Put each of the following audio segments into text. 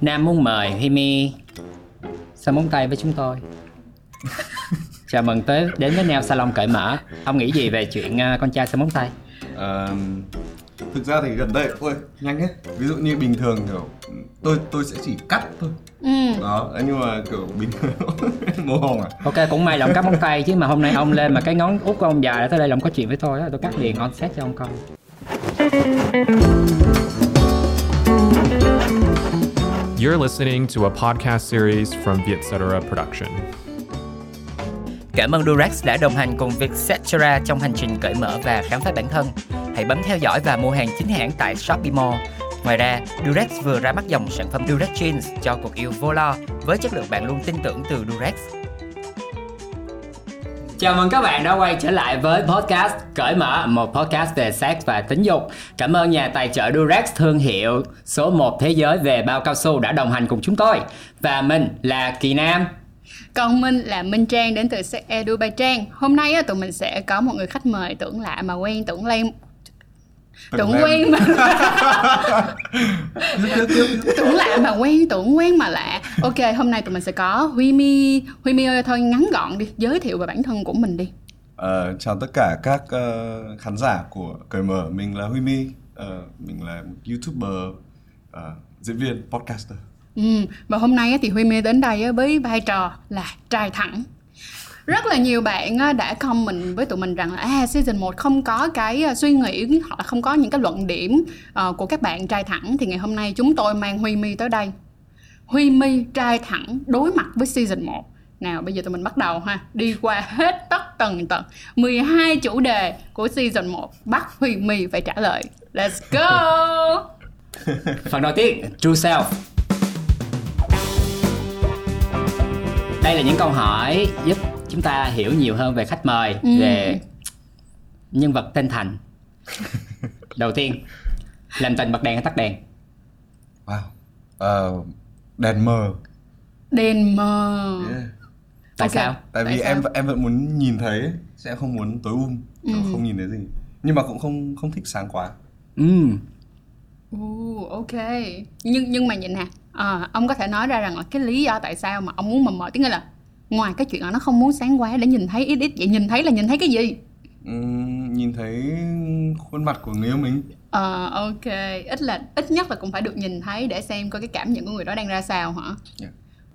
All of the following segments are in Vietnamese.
Nam muốn mời My xoa móng tay với chúng tôi. Chào mừng tới đến với Nail Salon cởi mở. Ông nghĩ gì về chuyện uh, con trai xoa móng tay? Ờ, thực ra thì gần đây ôi nhanh hết ví dụ như bình thường kiểu tôi tôi sẽ chỉ cắt thôi ừ. đó nhưng mà kiểu bình thường mồ hồng à Ok cũng may là ông cắt móng tay chứ mà hôm nay ông lên mà cái ngón út của ông dài tới đây là ông có chuyện với tôi á, tôi cắt liền on set cho ông coi. You're listening to a podcast series from Vietcetera Production. Cảm ơn Durex đã đồng hành cùng Vietcetera trong hành trình cởi mở và khám phá bản thân. Hãy bấm theo dõi và mua hàng chính hãng tại Shopee Mall. Ngoài ra, Durex vừa ra mắt dòng sản phẩm Durex Jeans cho cuộc yêu vô lo với chất lượng bạn luôn tin tưởng từ Durex. Chào mừng các bạn đã quay trở lại với podcast Cởi Mở, một podcast về sex và tính dục. Cảm ơn nhà tài trợ Durex thương hiệu số 1 thế giới về bao cao su đã đồng hành cùng chúng tôi. Và mình là Kỳ Nam. Còn mình là Minh Trang đến từ Sex Edu by Trang. Hôm nay tụi mình sẽ có một người khách mời tưởng lạ mà quen tưởng len tưởng quen mà. Tưởng lạ mà quen tưởng quen mà lạ. Ok hôm nay tụi mình sẽ có huy mi huy mi ơi thôi ngắn gọn đi giới thiệu về bản thân của mình đi. Ờ, chào tất cả các ờ, khán giả của cởi mở. Mình là Huy My Ờ, mình là một youtuber ờ, diễn viên podcaster. Ừ. và hôm nay thì huy mi đến đây với vai trò là trai thẳng rất là nhiều bạn đã comment với tụi mình rằng là à, season 1 không có cái à, suy nghĩ hoặc là không có những cái luận điểm uh, của các bạn trai thẳng. Thì ngày hôm nay chúng tôi mang Huy Mi tới đây. Huy Mi trai thẳng đối mặt với season 1 nào bây giờ tụi mình bắt đầu ha. Đi qua hết tất tần tật. 12 chủ đề của season 1 Bắt Huy Mi phải trả lời. Let's go! Phần đầu tiên, True Self. Đây là những câu hỏi giúp chúng ta hiểu nhiều hơn về khách mời, Ừ. về nhân vật tên Thành. Đầu tiên, làm tình bật đèn hay tắt đèn? wow Ờ, đèn mờ Đèn mờ Yeah. Tại Ok. sao? tại vì Tại sao? em em vẫn muốn nhìn thấy ấy, sẽ không muốn tối um Ừ. không nhìn thấy gì nhưng mà cũng không không thích sáng quá Ừm, Uh, ok nhưng nhưng mà nhìn nè à, ông có thể nói ra rằng là cái lý do tại sao mà ông muốn mờ mờ tức nghĩa là ngoài cái chuyện là nó không muốn sáng quá để nhìn thấy ít ít vậy nhìn thấy là nhìn thấy cái gì? Ừm, nhìn thấy khuôn mặt của người yêu mình. Ờ ok. Ít là ít nhất là cũng phải được nhìn thấy để xem coi cái cảm nhận của người đó đang ra sao hả?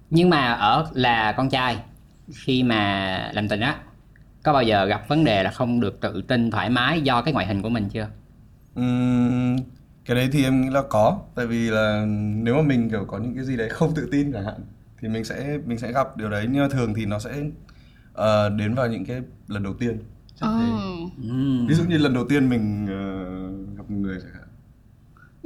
Nhưng mà ở là con trai khi mà làm tình á có bao giờ gặp vấn đề là không được tự tin thoải mái do cái ngoại hình của mình chưa? Ừm, cái đấy thì em nghĩ là có. Tại vì là nếu mà mình kiểu có những cái gì đấy không tự tin chẳng hạn thì mình sẽ mình sẽ gặp điều đấy nhưng mà thường thì nó sẽ ờ, đến vào những cái lần đầu tiên Chắc thế. Ừm. ví dụ như lần đầu tiên mình ờ, gặp người chẳng hạn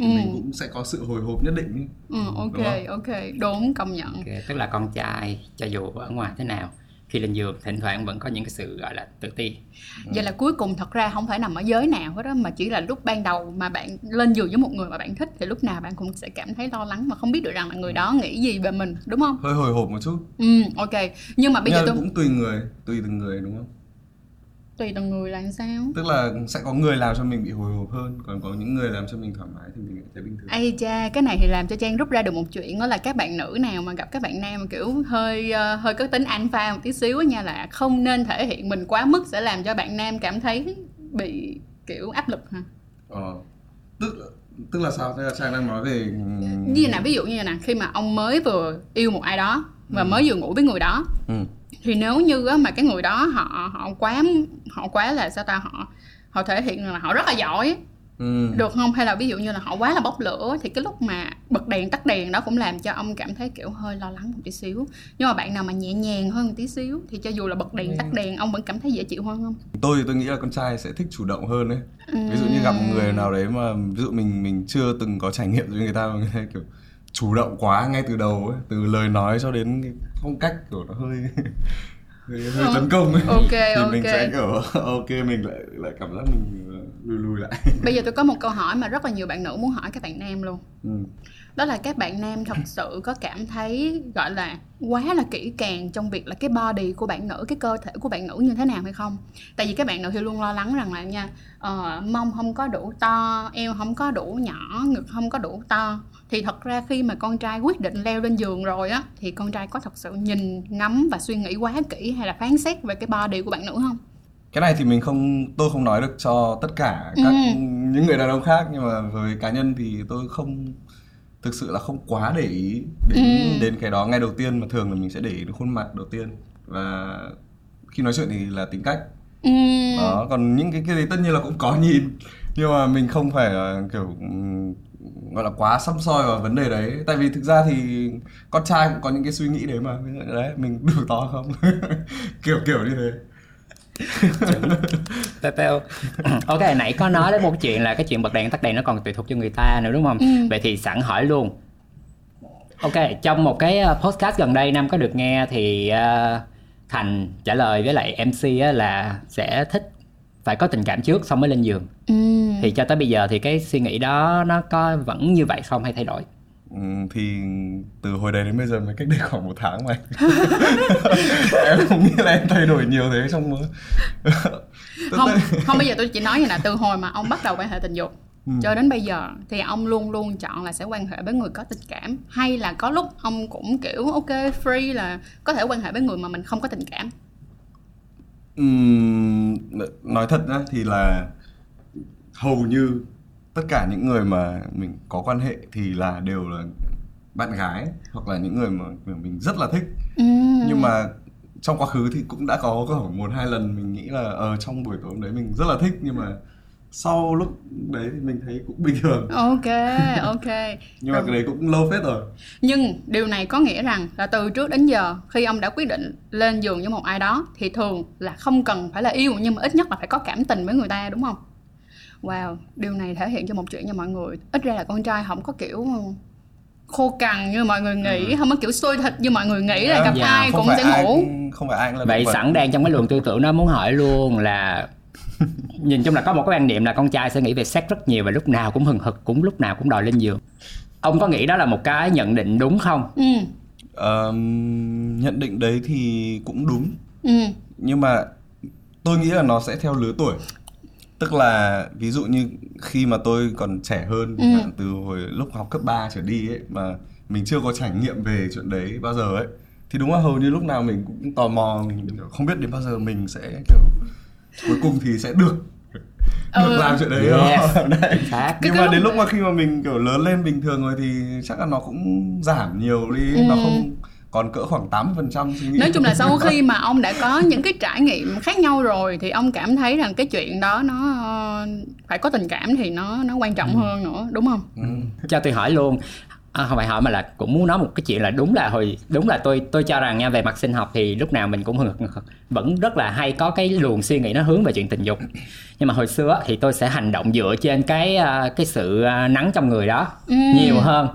thì Ừ. mình cũng sẽ có sự hồi hộp nhất định ý. ừ, ok Đúng không? ok đúng công nhận Ok, tức là con trai cho dù ở ngoài thế nào khi lên giường thỉnh thoảng vẫn có những cái sự gọi là tự ti. Vậy là cuối cùng thật ra không phải nằm ở giới nào hết đó mà chỉ là lúc ban đầu mà bạn lên giường với một người mà bạn thích thì lúc nào bạn cũng sẽ cảm thấy lo lắng mà không biết được rằng là người đó nghĩ gì về mình đúng không? Hơi hồi hộp một chút. Ừ ok. Nhưng mà bây nhưng giờ tôi cũng tùy người tùy từng người đúng không tùy từng người là sao tức là sẽ có người làm cho mình bị hồi hộp hơn còn có những người làm cho mình thoải mái thì mình thấy bình thường Ây cha, cái này thì làm cho Trang rút ra được một chuyện đó là các bạn nữ nào mà gặp các bạn nam mà kiểu hơi ờ, hơi có tính alpha một tí xíu á nha là không nên thể hiện mình quá mức sẽ làm cho bạn nam cảm thấy bị kiểu áp lực ha. ờ tức tức là sao tức là trang đang nói về Như nào ví dụ như nè, khi mà ông mới vừa yêu một ai đó và mới vừa ngủ với người đó ừ. Thì nếu như á, mà cái người đó họ họ quá họ quá là sao ta họ họ thể hiện là họ rất là giỏi Ừ. được không? Hay là ví dụ như là họ quá là bốc lửa thì cái lúc mà bật đèn tắt đèn đó cũng làm cho ông cảm thấy kiểu hơi lo lắng một tí xíu. Nhưng mà bạn nào mà nhẹ nhàng hơn một tí xíu thì cho dù là bật đèn tắt đèn ông vẫn cảm thấy dễ chịu hơn không? Tôi tôi nghĩ là con trai sẽ thích chủ động hơn đấy ví dụ như gặp một người nào đấy mà ví dụ mình mình chưa từng có trải nghiệm với người ta mà người ta kiểu chủ động quá ngay từ đầu ấy từ lời nói cho đến cái phong cách kiểu nó hơi hơi, hơi tấn công ấy. Ok, thì ok. mình sẽ kiểu ok mình lại lại cảm giác mình ờ, lùi lùi lại. Bây giờ tôi có một câu hỏi mà rất là nhiều bạn nữ muốn hỏi các bạn nam luôn. Ừ. đó là các bạn nam thật sự có cảm thấy gọi là quá là kỹ càng trong việc là cái body của bạn nữ cái cơ thể của bạn nữ như thế nào hay không? Tại vì các bạn nữ thì luôn lo lắng rằng là nha ờ, mông không có đủ to eo không có đủ nhỏ ngực không có đủ to thì thật ra khi mà con trai quyết định leo lên giường rồi á thì con trai có thật sự nhìn ngắm và suy nghĩ quá kỹ hay là phán xét về cái body của bạn nữ không cái này thì mình không tôi không nói được cho tất cả các Ừ. những người đàn ông khác nhưng mà với cá nhân thì tôi không thực sự là không quá để ý đến Ừ. đến cái đó ngay đầu tiên mà thường là mình sẽ để ý đến khuôn mặt đầu tiên và khi nói chuyện thì là tính cách ừ. đó còn những cái cái đấy tất nhiên là cũng có nhìn nhưng mà mình không phải là kiểu gọi là quá xăm soi vào vấn đề đấy. Tại vì thực ra thì con trai cũng có những cái suy nghĩ đấy mà. Ví dụ đấy mình đủ to không? Kiểu kiểu như thế. Pepeo Ok nãy có nói đến một chuyện là cái chuyện bật đèn tắt đèn nó còn tùy thuộc cho người ta nữa đúng không? Ừ. Vậy thì sẵn hỏi luôn. Ok trong một cái uh, podcast gần đây Nam có được nghe thì uh, Thành trả lời với lại MC á là sẽ thích phải có tình cảm trước xong mới lên giường. Ừ. thì cho tới bây giờ thì cái suy nghĩ đó nó có vẫn như vậy không hay thay đổi? Ừm, thì từ hồi đấy đến bây giờ mới cách đây khoảng một tháng mà. Em không nghĩ là em thay đổi nhiều thế trong không không bây giờ tôi chỉ nói như là từ hồi mà ông bắt đầu quan hệ tình dục Ừ. cho đến bây giờ thì ông luôn luôn chọn là sẽ quan hệ với người có tình cảm. Hay là có lúc ông cũng kiểu ok free là có thể quan hệ với người mà mình không có tình cảm Ừm, nói thật ra thì là hầu như tất cả những người mà mình có quan hệ thì là đều là bạn gái hoặc là những người mà mình rất là thích ừ. nhưng mà trong quá khứ thì cũng đã có khoảng một hai lần mình nghĩ là ờ trong buổi tối hôm đấy mình rất là thích nhưng mà sau lúc đấy thì mình thấy cũng bình thường. Ok ok. Nhưng mà cái đấy cũng lâu phết rồi. Nhưng điều này có nghĩa rằng là từ trước đến giờ khi ông đã quyết định lên giường với một ai đó thì thường là không cần phải là yêu nhưng mà ít nhất là phải có cảm tình với người ta đúng không? Wow điều này thể hiện cho một chuyện cho mọi người. Ít ra là con trai không có kiểu khô cằn như mọi người nghĩ không có kiểu sôi thịt như mọi người nghĩ là gặp Dạ, ai cũng sẽ ai ngủ. cũng- không phải ai cũng là vậy sẵn đang trong cái luồng tư tưởng đó muốn hỏi luôn là nhìn chung là có một cái quan niệm là con trai sẽ nghĩ về sex rất nhiều và lúc nào cũng hừng hực cũng lúc nào cũng đòi lên giường. Ông có nghĩ đó là một cái nhận định đúng không? Ừ. Ờm, nhận định đấy thì cũng đúng. Ừ. Nhưng mà tôi nghĩ là nó sẽ theo lứa tuổi. Tức là ví dụ như khi mà tôi còn trẻ hơn Ừ. từ hồi lúc học cấp 3 trở đi ấy mà mình chưa có trải nghiệm về chuyện đấy bao giờ ấy thì đúng là hầu như lúc nào mình cũng tò mò mình không biết đến bao giờ mình sẽ kiểu cuối cùng thì sẽ được được Ừ. làm chuyện đấy Yes. đó. đấy. Nhưng Cái mà lúc- đến lúc mà khi mà mình kiểu lớn lên bình thường rồi thì chắc là nó cũng giảm nhiều đi nó Ừ. không còn cỡ khoảng 80% suy nghĩ nói chung là sau khi mà ông đã có những cái trải nghiệm khác nhau rồi thì ông cảm thấy rằng cái chuyện đó nó ờ, phải có tình cảm thì nó nó quan trọng hơn nữa đúng không Ừ. cho tôi hỏi luôn à, không phải hỏi mà là cũng muốn nói một cái chuyện là đúng là hồi đúng là tôi tôi cho rằng nha về mặt sinh học thì lúc nào mình cũng vẫn rất là hay có cái luồng suy nghĩ nó hướng về chuyện tình dục. Nhưng mà hồi xưa thì tôi sẽ hành động dựa trên cái à, cái sự à, nắng trong người đó Ừ. nhiều hơn.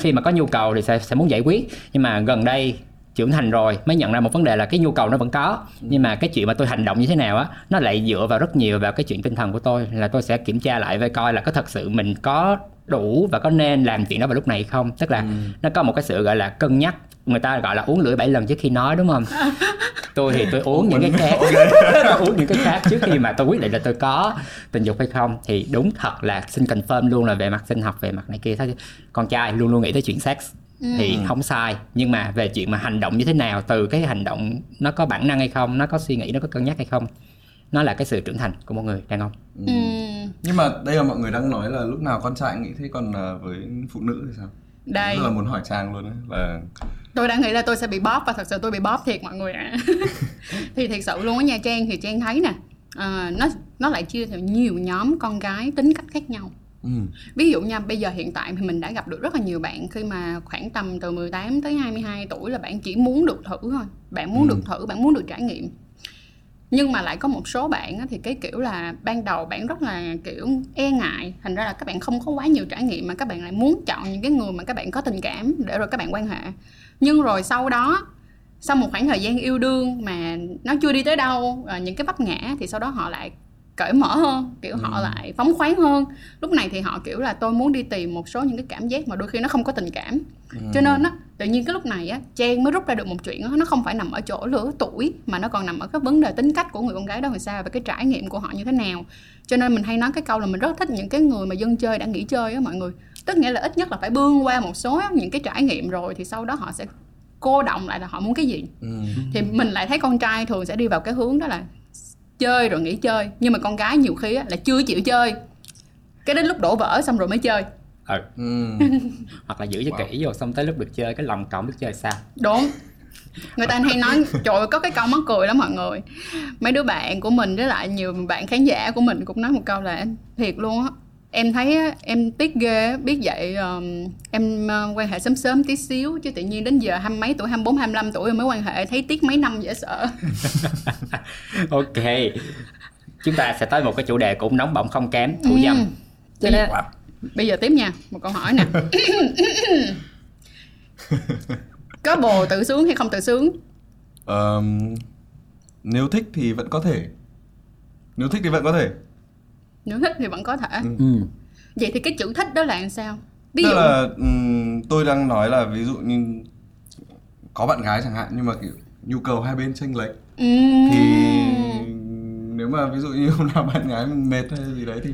Khi mà có nhu cầu thì sẽ sẽ muốn giải quyết. Nhưng mà gần đây trưởng thành rồi mới nhận ra một vấn đề là cái nhu cầu nó vẫn có. Nhưng mà cái chuyện mà tôi hành động như thế nào á nó lại dựa vào rất nhiều vào cái chuyện tinh thần của tôi là tôi sẽ kiểm tra lại với coi là có thật sự mình có đủ và có nên làm chuyện đó vào lúc này không? Tức là nó có một cái sự gọi là cân nhắc người ta gọi là uống lưỡi bảy lần trước khi nói đúng không? Tôi thì tôi uống những cái khác. Tôi uống những cái khác trước khi mà tôi quyết định là tôi có tình dục hay không. Thì đúng thật là xin confirm luôn là về mặt sinh học về mặt này kia. Thôi con trai luôn luôn nghĩ tới chuyện sex. Thì không sai. Nhưng mà về chuyện mà hành động như thế nào từ cái hành động nó có bản năng hay không nó có suy nghĩ nó có cân nhắc hay không nó là cái sự trưởng thành của một người đàn ông. Ừ. nhưng mà đây là mọi người đang nói là lúc nào con trai nghĩ thế còn à, với phụ nữ thì sao? Đây. Rất là muốn hỏi trang luôn đấy là tôi đã nghĩ là tôi sẽ bị bóp và thật sự tôi bị bóp thiệt mọi người ạ. Thì thiệt sự luôn á nha trang thì trang thấy nè ờ, nó nó lại chia theo nhiều nhóm con gái tính cách khác nhau. Ừ, ví dụ nha bây giờ hiện tại thì mình đã gặp được rất là nhiều bạn khi mà khoảng tầm từ 18 tới 22 tuổi là bạn chỉ muốn được thử thôi. Bạn muốn Ừ. được thử bạn muốn được trải nghiệm nhưng mà lại có một số bạn thì cái kiểu là ban đầu bạn rất là, kiểu e ngại. Thành ra là các bạn không có quá nhiều trải nghiệm mà các bạn lại muốn chọn những cái người mà các bạn có tình cảm để rồi các bạn quan hệ. Nhưng rồi sau đó, sau một khoảng thời gian yêu đương mà nó chưa đi tới đâu ờ, những cái vấp ngã thì sau đó họ lại cởi mở hơn kiểu họ lại phóng khoáng hơn. Lúc này thì họ kiểu là tôi muốn đi tìm một số những cái cảm giác mà đôi khi nó không có tình cảm. Cho nên á tự nhiên cái lúc này á trang mới rút ra được một chuyện á nó không phải nằm ở chỗ lứa tuổi mà nó còn nằm ở cái vấn đề tính cách của người con gái đó làm sao và cái trải nghiệm của họ như thế nào. Cho nên mình hay nói cái câu là mình rất thích những cái người mà dân chơi đã nghỉ chơi á mọi người. Tức nghĩa là ít nhất là phải bươn qua một số những cái trải nghiệm rồi thì sau đó họ sẽ cô động lại là họ muốn cái gì. Ừ. thì mình lại thấy con trai thường sẽ đi vào cái hướng đó là chơi rồi nghỉ chơi. Nhưng mà con gái nhiều khi á, là chưa chịu chơi. Cái đến lúc đổ vỡ xong rồi mới chơi. Ừ. Ừ. hoặc là giữ cho kỹ vô xong tới lúc được chơi cái lòng cổng biết chơi sao. Đúng. Người ta hay nói trời ơi, có cái câu mắc cười lắm mọi người. Mấy đứa bạn của mình với lại nhiều bạn khán giả của mình cũng nói một câu là thiệt luôn á em thấy em tiếc ghê biết vậy um, em uh, quan hệ sớm sớm tí xíu chứ tự nhiên đến giờ hai mấy tuổi 24 25 tuổi mới quan hệ thấy tiếc mấy năm dễ sợ. Ok chúng ta sẽ tới một cái chủ đề cũng nóng bỏng không kém thủ Ừ. dâm cho nên bây giờ tiếp nha một câu hỏi nè. Có bồ tự sướng hay không tự sướng? Ờm, nếu thích thì vẫn có thể. Nếu thích thì vẫn có thể nếu thích thì vẫn có thể ừ. vậy thì cái chữ thích đó là làm sao ví tức dụ là ừm, tôi đang nói là ví dụ như có bạn gái chẳng hạn nhưng mà kiểu nhu cầu hai bên chênh lệch Ừm. thì nếu mà ví dụ như hôm nào bạn gái mình mệt hay gì đấy thì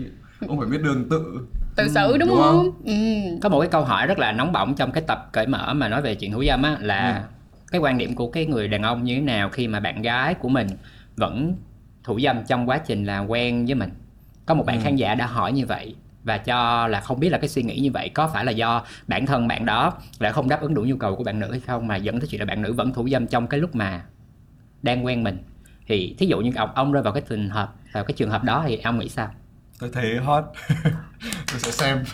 ông phải biết đường tự tự xử đúng, đúng không, không? Ừ. có một cái câu hỏi rất là nóng bỏng trong cái tập cởi mở mà nói về chuyện thủ dâm á là Ừ. cái quan điểm của cái người đàn ông như thế nào khi mà bạn gái của mình vẫn thủ dâm trong quá trình là quen với mình có một bạn Ừ. khán giả đã hỏi như vậy và cho là không biết là cái suy nghĩ như vậy có phải là do bản thân bạn đó lại không đáp ứng đủ nhu cầu của bạn nữ hay không mà dẫn tới chuyện là bạn nữ vẫn thủ dâm trong cái lúc mà đang quen mình. Thì thí dụ như ông ông rơi vào cái trường hợp vào cái trường hợp đó thì ông nghĩ sao? Tôi thấy hot. Tôi sẽ xem.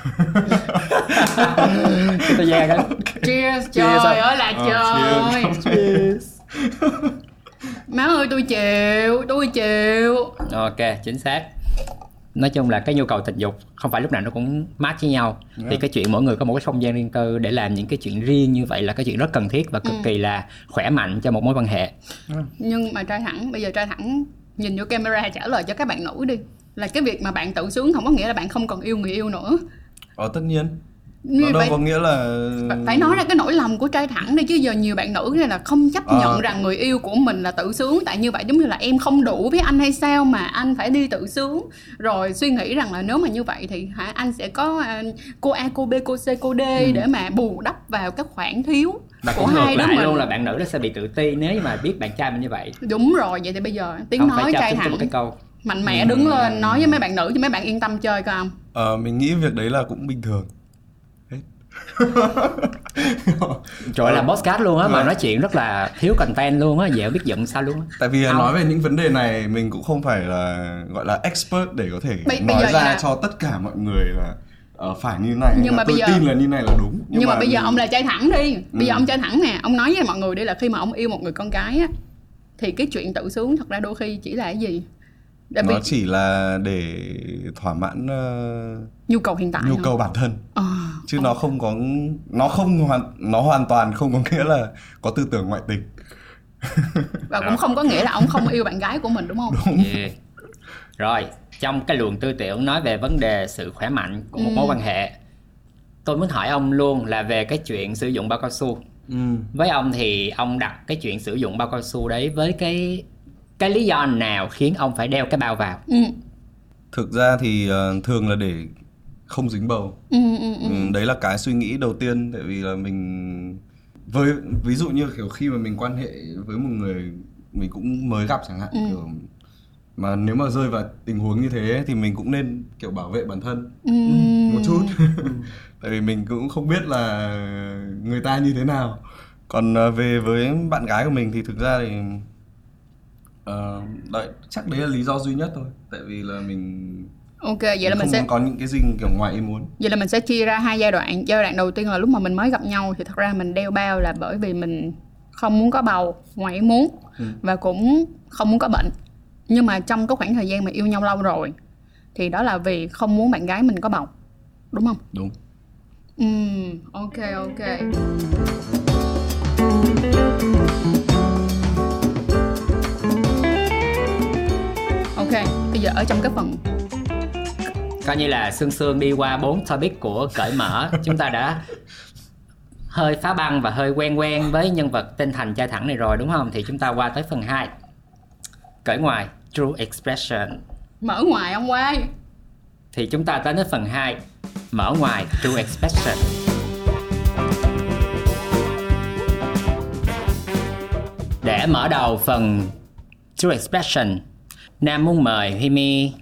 Tôi ra cái cheers Cheers trời ơi là Ờ, trời má ơi tôi chịu tôi chịu. Ok chính xác nói chung là cái nhu cầu tình dục không phải lúc nào nó cũng match với nhau. Thì Yeah. cái chuyện mỗi người có một cái không gian riêng tư để làm những cái chuyện riêng như vậy là cái chuyện rất cần thiết và cực Ừ. kỳ là khỏe mạnh cho một mối quan hệ. Nhưng mà trai thẳng bây giờ trai thẳng nhìn vô camera trả lời cho các bạn nữ đi. Là cái việc mà bạn tự sướng không có nghĩa là bạn không còn yêu người yêu nữa. Ờ tất nhiên Như Nó đâu vậy- có nghĩa là phải nói ra cái nỗi lòng của trai thẳng đi chứ giờ nhiều bạn nữ này là không chấp Ờ. nhận rằng người yêu của mình là tự sướng. Tại như vậy giống như là em không đủ với anh hay sao mà anh phải đi tự sướng. Rồi suy nghĩ rằng là nếu mà như vậy thì hả anh sẽ có à, cô A cô B cô C cô D để mà bù đắp vào các khoản thiếu Ừ. và của cũng ngược hai đứa lại mình. luôn là bạn nữ nó sẽ bị tự ti nếu mà biết bạn trai mình như vậy. Đúng rồi vậy thì bây giờ tiếng không nói phải trai thẳng một cái câu. Mạnh mẽ đứng lên nói với mấy bạn nữ cho mấy bạn yên tâm chơi coi không? Ờ, mình nghĩ việc đấy là cũng bình thường. trời là postcard luôn á mà Vâng. nói chuyện rất là thiếu content luôn á dễ biết giận sao luôn á Tại vì Không. nói về những vấn đề này mình cũng không phải là gọi là expert để có thể Bây- nói giờ ra là- cho tất cả mọi người là ờ, phải như này hay Nhưng là mà tôi bây giờ- tin là như này là đúng nhưng, mà, bây giờ ông là trai thẳng đi bây giờ Ừ. ông trai thẳng nè ông nói với mọi người đi là khi mà ông yêu một người con gái á thì cái chuyện tự sướng thật ra đôi khi chỉ là cái gì Vì nó chỉ là để thỏa mãn ờ, nhu cầu hiện tại nhu hả? cầu bản thân Ờ, chứ nó không có nó không hoàn nó hoàn toàn không có nghĩa là có tư tưởng ngoại tình và cũng không có nghĩa là ông không yêu bạn gái của mình đúng không Yeah. Rồi, trong cái luồng tư tưởng nói về vấn đề sự khỏe mạnh của một Ừ. mối quan hệ Tôi muốn hỏi ông luôn là về cái chuyện sử dụng bao cao su ừ. Với ông thì ông đặt cái chuyện sử dụng bao cao su đấy với cái cái lý do nào khiến ông phải đeo cái bao vào ừ, thực ra thì ờ, thường là để không dính bầu ừ, ừ, ừ. Ừ, đấy là cái suy nghĩ đầu tiên tại vì là mình với ví dụ như kiểu khi mà mình quan hệ với một người mình cũng mới gặp chẳng hạn Ừ. kiểu mà nếu mà rơi vào tình huống như thế thì mình cũng nên kiểu bảo vệ bản thân Ừ. một chút tại vì mình cũng không biết là người ta như thế nào còn ờ, về với bạn gái của mình thì thực ra thì ờ, đấy chắc đấy là lý do duy nhất thôi. Tại vì là mình ok vậy là mình không sẽ có những cái gì kiểu ngoài ý muốn. Vậy là mình sẽ chia ra hai giai đoạn. Giai đoạn đầu tiên là lúc mà mình mới gặp nhau thì thật ra mình đeo bao là bởi vì mình không muốn có bầu ngoài ý muốn Ừ. và cũng không muốn có bệnh. Nhưng mà trong cái khoảng thời gian mà yêu nhau lâu rồi thì đó là vì không muốn bạn gái mình có bầu. Đúng không? Đúng. Ừm, ok ok bây giờ ở trong cái phần Coi như là Sương Sương đi qua bốn topic của cởi mở. Chúng ta đã hơi phá băng và hơi quen quen với nhân vật tên Thành trai thẳng này rồi đúng không? Thì chúng ta qua tới phần 2 Cởi ngoài True Expression. Mở ngoài ông quay. Thì chúng ta tới đến phần 2 mở ngoài true expression. Để mở đầu phần true expression nam muốn mời Himi.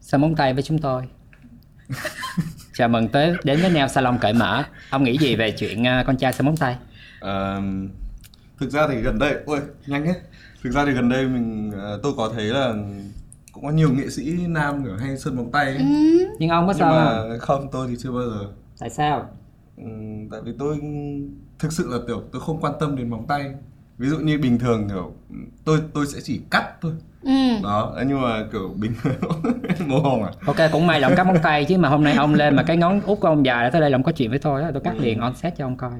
Sơn móng tay với chúng tôi? Chào mừng tới đến với nail salon cởi mở. Ông nghĩ gì về chuyện ờ, con trai sơn móng tay? Ờ, thực ra thì gần đây ôi nhanh hết thực ra thì gần đây mình ờ, tôi có thấy là cũng có nhiều nghệ sĩ nam kiểu hay sơn móng tay ấy. nhưng ông có nhưng sao mà không? tôi thì chưa bao giờ. Tại sao? Ừm, tại vì tôi thực sự là kiểu tôi không quan tâm đến móng tay ví dụ như bình thường kiểu tôi tôi sẽ chỉ cắt thôi. Ừ. đó nhưng mà kiểu bình mồ hồng à? Ok cũng may là ông cắt móng tay chứ mà hôm nay ông lên mà cái ngón út của ông dài tới đây là ông có chuyện với tôi á tôi cắt liền on set cho ông coi.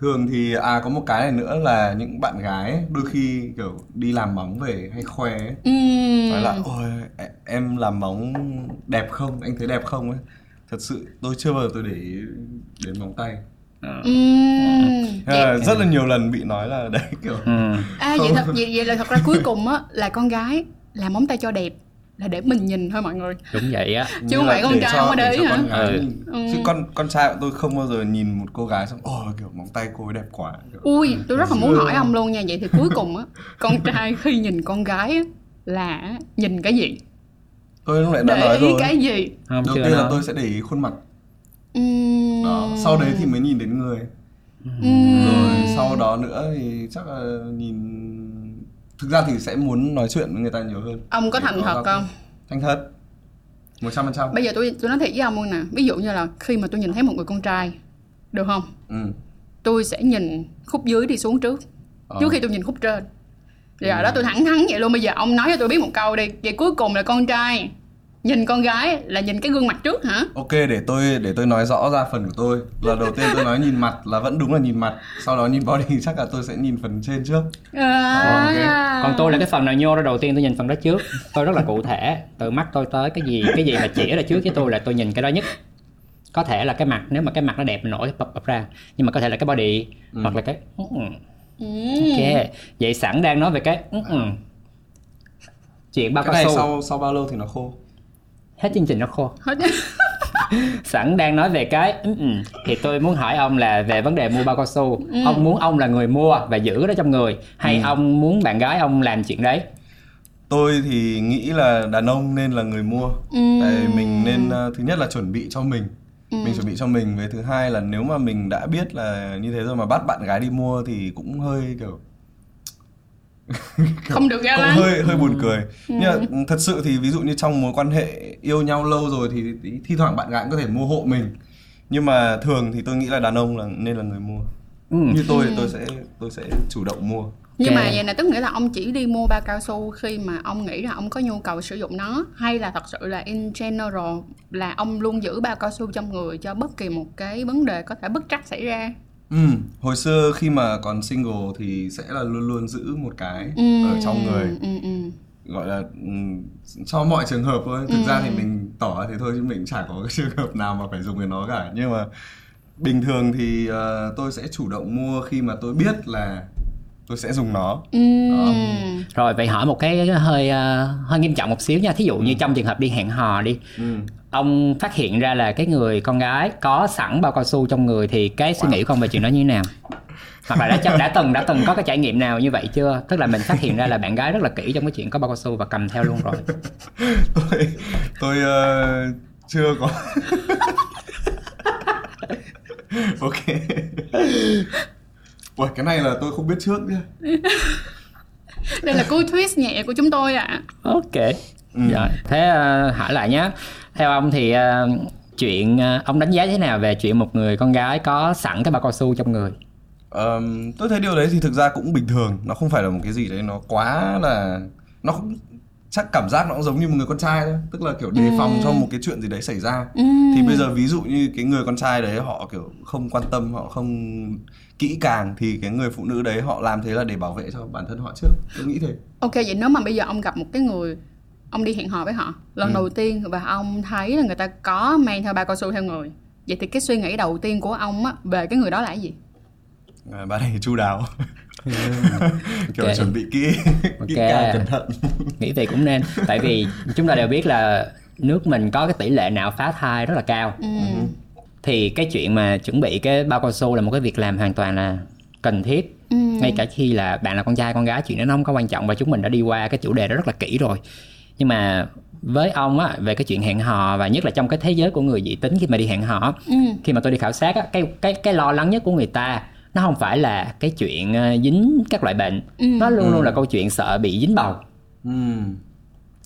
Thường thì à có một cái này nữa là những bạn gái ấy, đôi khi kiểu đi làm móng về hay khoe ấy, Ừ. nói là ôi em làm móng đẹp không? Anh thấy đẹp không? ấy. Thật sự tôi chưa bao giờ tôi để ý đến móng tay Ừ. Rất là nhiều lần bị nói là đấy kiểu ừ. À vậy thật vậy, vậy là thật ra cuối cùng á là con gái làm móng tay cho đẹp là để mình nhìn thôi mọi người. đúng vậy á Chứ không phải con trai không có để ý hả? Ừ. Ừ. chứ con con trai của tôi không bao giờ nhìn một cô gái xong ồ kiểu móng tay cô ấy đẹp quá kiểu. Ui, tôi rất là muốn hỏi ông luôn nha. Vậy thì cuối cùng á, con trai khi nhìn con gái á là nhìn cái gì? tôi lúc nãy đã Để nói ý rồi cái gì? không đầu tiên là tôi sẽ để ý khuôn mặt Uhm. đó sau đấy thì mới nhìn đến người Uhm. rồi sau đó nữa thì chắc là nhìn thực ra thì sẽ muốn nói chuyện với người ta nhiều hơn Ông có thành thật không? thành thật một trăm phần trăm Bây giờ tôi tôi nói thiệt với ông luôn nè. Ví dụ như là khi mà tôi nhìn thấy một người con trai, được không? ừ. Tôi sẽ nhìn khúc dưới đi xuống trước, Ờ. trước khi tôi nhìn khúc trên. Giờ đó tôi thẳng thắn vậy luôn. Bây giờ ông nói cho tôi biết một câu đi. Vậy cuối cùng là con trai nhìn con gái là nhìn cái gương mặt trước hả? ok để tôi để tôi nói rõ ra phần của tôi. Là đầu tiên tôi nói nhìn mặt là vẫn đúng là nhìn mặt. Sau đó nhìn body chắc là tôi sẽ nhìn phần trên trước. À. còn tôi là cái phần nào nhô ra đầu tiên tôi nhìn phần đó trước? Tôi rất là cụ thể. Từ mắt tôi tới cái gì cái gì mà chỉ ra trước với tôi là tôi nhìn cái đó nhất. Có thể là cái mặt nếu mà cái mặt nó đẹp nổi bập bập ra. Nhưng mà có thể là cái body hoặc là cái ừ, ừ. Ừ. ok. Vậy sẵn đang nói về cái ừ, ừ. chuyện bao cái cao này su. sau sau bao lâu thì nó khô hết chương trình nó khô. Hết. sẵn đang nói về cái ừ, ừ, thì tôi muốn hỏi ông là về vấn đề mua bao cao su. Ông muốn ông là người mua và giữ nó trong người hay ông muốn bạn gái ông làm chuyện đấy? Tôi thì nghĩ là đàn ông nên là người mua. Ừm. tại mình nên ờ, thứ nhất là chuẩn bị cho mình. Mình chuẩn bị cho mình. Với thứ hai là nếu mà mình đã biết là như thế rồi mà bắt bạn gái đi mua thì cũng hơi kiểu không được ga cũng lăng hơi hơi buồn cười. Nhưng mà thật sự thì ví dụ như trong mối quan hệ yêu nhau lâu rồi thì thi- thi thoảng bạn gái cũng có thể mua hộ mình. Nhưng mà thường thì tôi nghĩ là đàn ông là nên là người mua. Ừ. như tôi thì tôi sẽ tôi sẽ chủ động mua. Nhưng mà Ok. vậy là tức nghĩa là ông chỉ đi mua bao cao su khi mà ông nghĩ là ông có nhu cầu sử dụng nó hay là thật sự là in general là ông luôn giữ bao cao su trong người cho bất kỳ một cái vấn đề có thể bất trắc xảy ra Ừ, hồi xưa khi mà còn single thì sẽ là luôn luôn giữ một cái Ừ, ở trong người. ừ, ừ. gọi là ừm, cho mọi trường hợp thôi. Thực ra thì mình tỏ thì thôi chứ mình chả có cái trường hợp nào mà phải dùng cái nó cả. Nhưng mà bình thường thì ờ, tôi sẽ chủ động mua khi mà tôi biết là tôi sẽ dùng nó. Ừm. rồi vậy hỏi một cái hơi ờ, hơi nghiêm trọng một xíu nha. Thí dụ như trong trường hợp đi hẹn hò đi ừ. ông phát hiện ra là cái người con gái có sẵn bao cao su trong người thì cái suy nghĩ của ông về chuyện đó như thế nào? Hoặc là đã chắc đã từng đã từng có cái trải nghiệm nào như vậy chưa? Tức là mình phát hiện ra là bạn gái rất là kỹ trong cái chuyện có bao cao su và cầm theo luôn rồi. Tôi tôi ờ, chưa có. Ok Ui, cái này là tôi không biết trước nhá. Đây là cú twist nhẹ của chúng tôi ạ. Ok. Rồi thế ờ, hỏi lại nhé theo ông thì ờ, chuyện ờ, ông đánh giá thế nào về chuyện một người con gái có sẵn cái bao cao su trong người? Ờm, tôi thấy điều đấy thì thực ra cũng bình thường. Nó không phải là một cái gì đấy nó quá là nó cũng chắc cảm giác nó cũng giống như một người con trai thôi. Tức là kiểu đề phòng cho một cái chuyện gì đấy xảy ra. Thì bây giờ ví dụ như cái người con trai đấy họ kiểu không quan tâm họ không kỹ càng thì cái người phụ nữ đấy họ làm thế là để bảo vệ cho bản thân họ trước. Tôi nghĩ thế. Ok vậy nếu mà bây giờ ông gặp một cái người ông đi hẹn hò với họ lần Ừ. đầu tiên và ông thấy là người ta có mang theo bao cao su theo người vậy thì cái suy nghĩ đầu tiên của ông á về cái người đó là cái gì? À, bạn này chu đáo kiểu Ok. chuẩn bị kỹ kỹ Ok. càng cẩn thận nghĩ vậy cũng nên tại vì chúng ta đều biết là nước mình có cái tỷ lệ nào phá thai rất là cao ừ. thì cái chuyện mà chuẩn bị cái bao cao su là một cái việc làm hoàn toàn là cần thiết Ừ. ngay cả khi là bạn là con trai con gái chuyện đó nó không có quan trọng và chúng mình đã đi qua cái chủ đề đó rất là kỹ rồi nhưng mà với ông á về cái chuyện hẹn hò và nhất là trong cái thế giới của người dị tính khi mà đi hẹn hò Ừ. khi mà tôi đi khảo sát á cái cái cái lo lắng nhất của người ta nó không phải là cái chuyện ờ, dính các loại bệnh Ừ. nó luôn luôn là câu chuyện sợ bị dính bầu Ừm.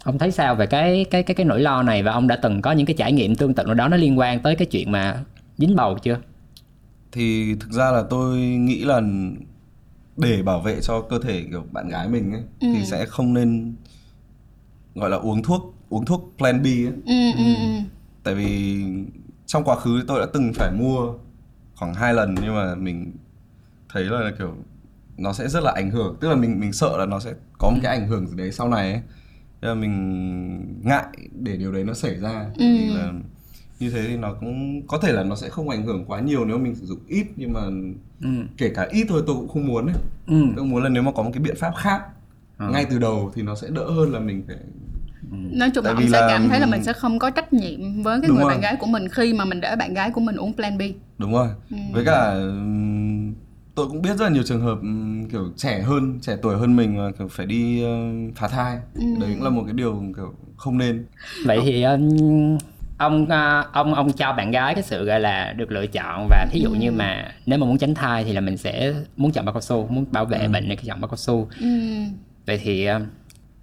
ông thấy sao về cái cái cái cái nỗi lo này và ông đã từng có những cái trải nghiệm tương tự nào đó nó liên quan tới cái chuyện mà dính bầu chưa thì thực ra là tôi nghĩ là để bảo vệ cho cơ thể kiểu bạn gái mình ấy Ừ. thì sẽ không nên gọi là uống thuốc uống thuốc plan B ấy. Ừ, ừ, ừ. tại vì trong quá khứ tôi đã từng phải mua khoảng hai lần nhưng mà mình thấy là kiểu nó sẽ rất là ảnh hưởng. Tức là mình mình sợ là nó sẽ có một cái ảnh hưởng gì đấy sau này ấy. Thế là mình ngại để điều đấy nó xảy ra. Thì là như thế thì nó cũng có thể là nó sẽ không ảnh hưởng quá nhiều nếu mình sử dụng ít nhưng mà ừ. kể cả ít thôi tôi cũng không muốn ấy. Ừ. tôi muốn là nếu mà có một cái biện pháp khác Ờ. ngay từ đầu thì nó sẽ đỡ hơn là mình phải nói chung là Tại vì sẽ là- cảm thấy là mình sẽ không có trách nhiệm với cái Đúng người rồi. bạn gái của mình khi mà mình để bạn gái của mình uống plan B. Đúng rồi. Với cả tôi cũng biết rất là nhiều trường hợp kiểu trẻ hơn trẻ tuổi hơn mình mà kiểu phải đi ờ, phá thai. Đấy cũng là một cái điều kiểu không nên. Vậy thì ông à, ông ông cho bạn gái cái sự gọi là được lựa chọn và thí dụ như mà nếu mà muốn tránh thai thì là mình sẽ muốn chọn bao cao su muốn bảo vệ bệnh này chọn bao cao su. Ừ. vậy thì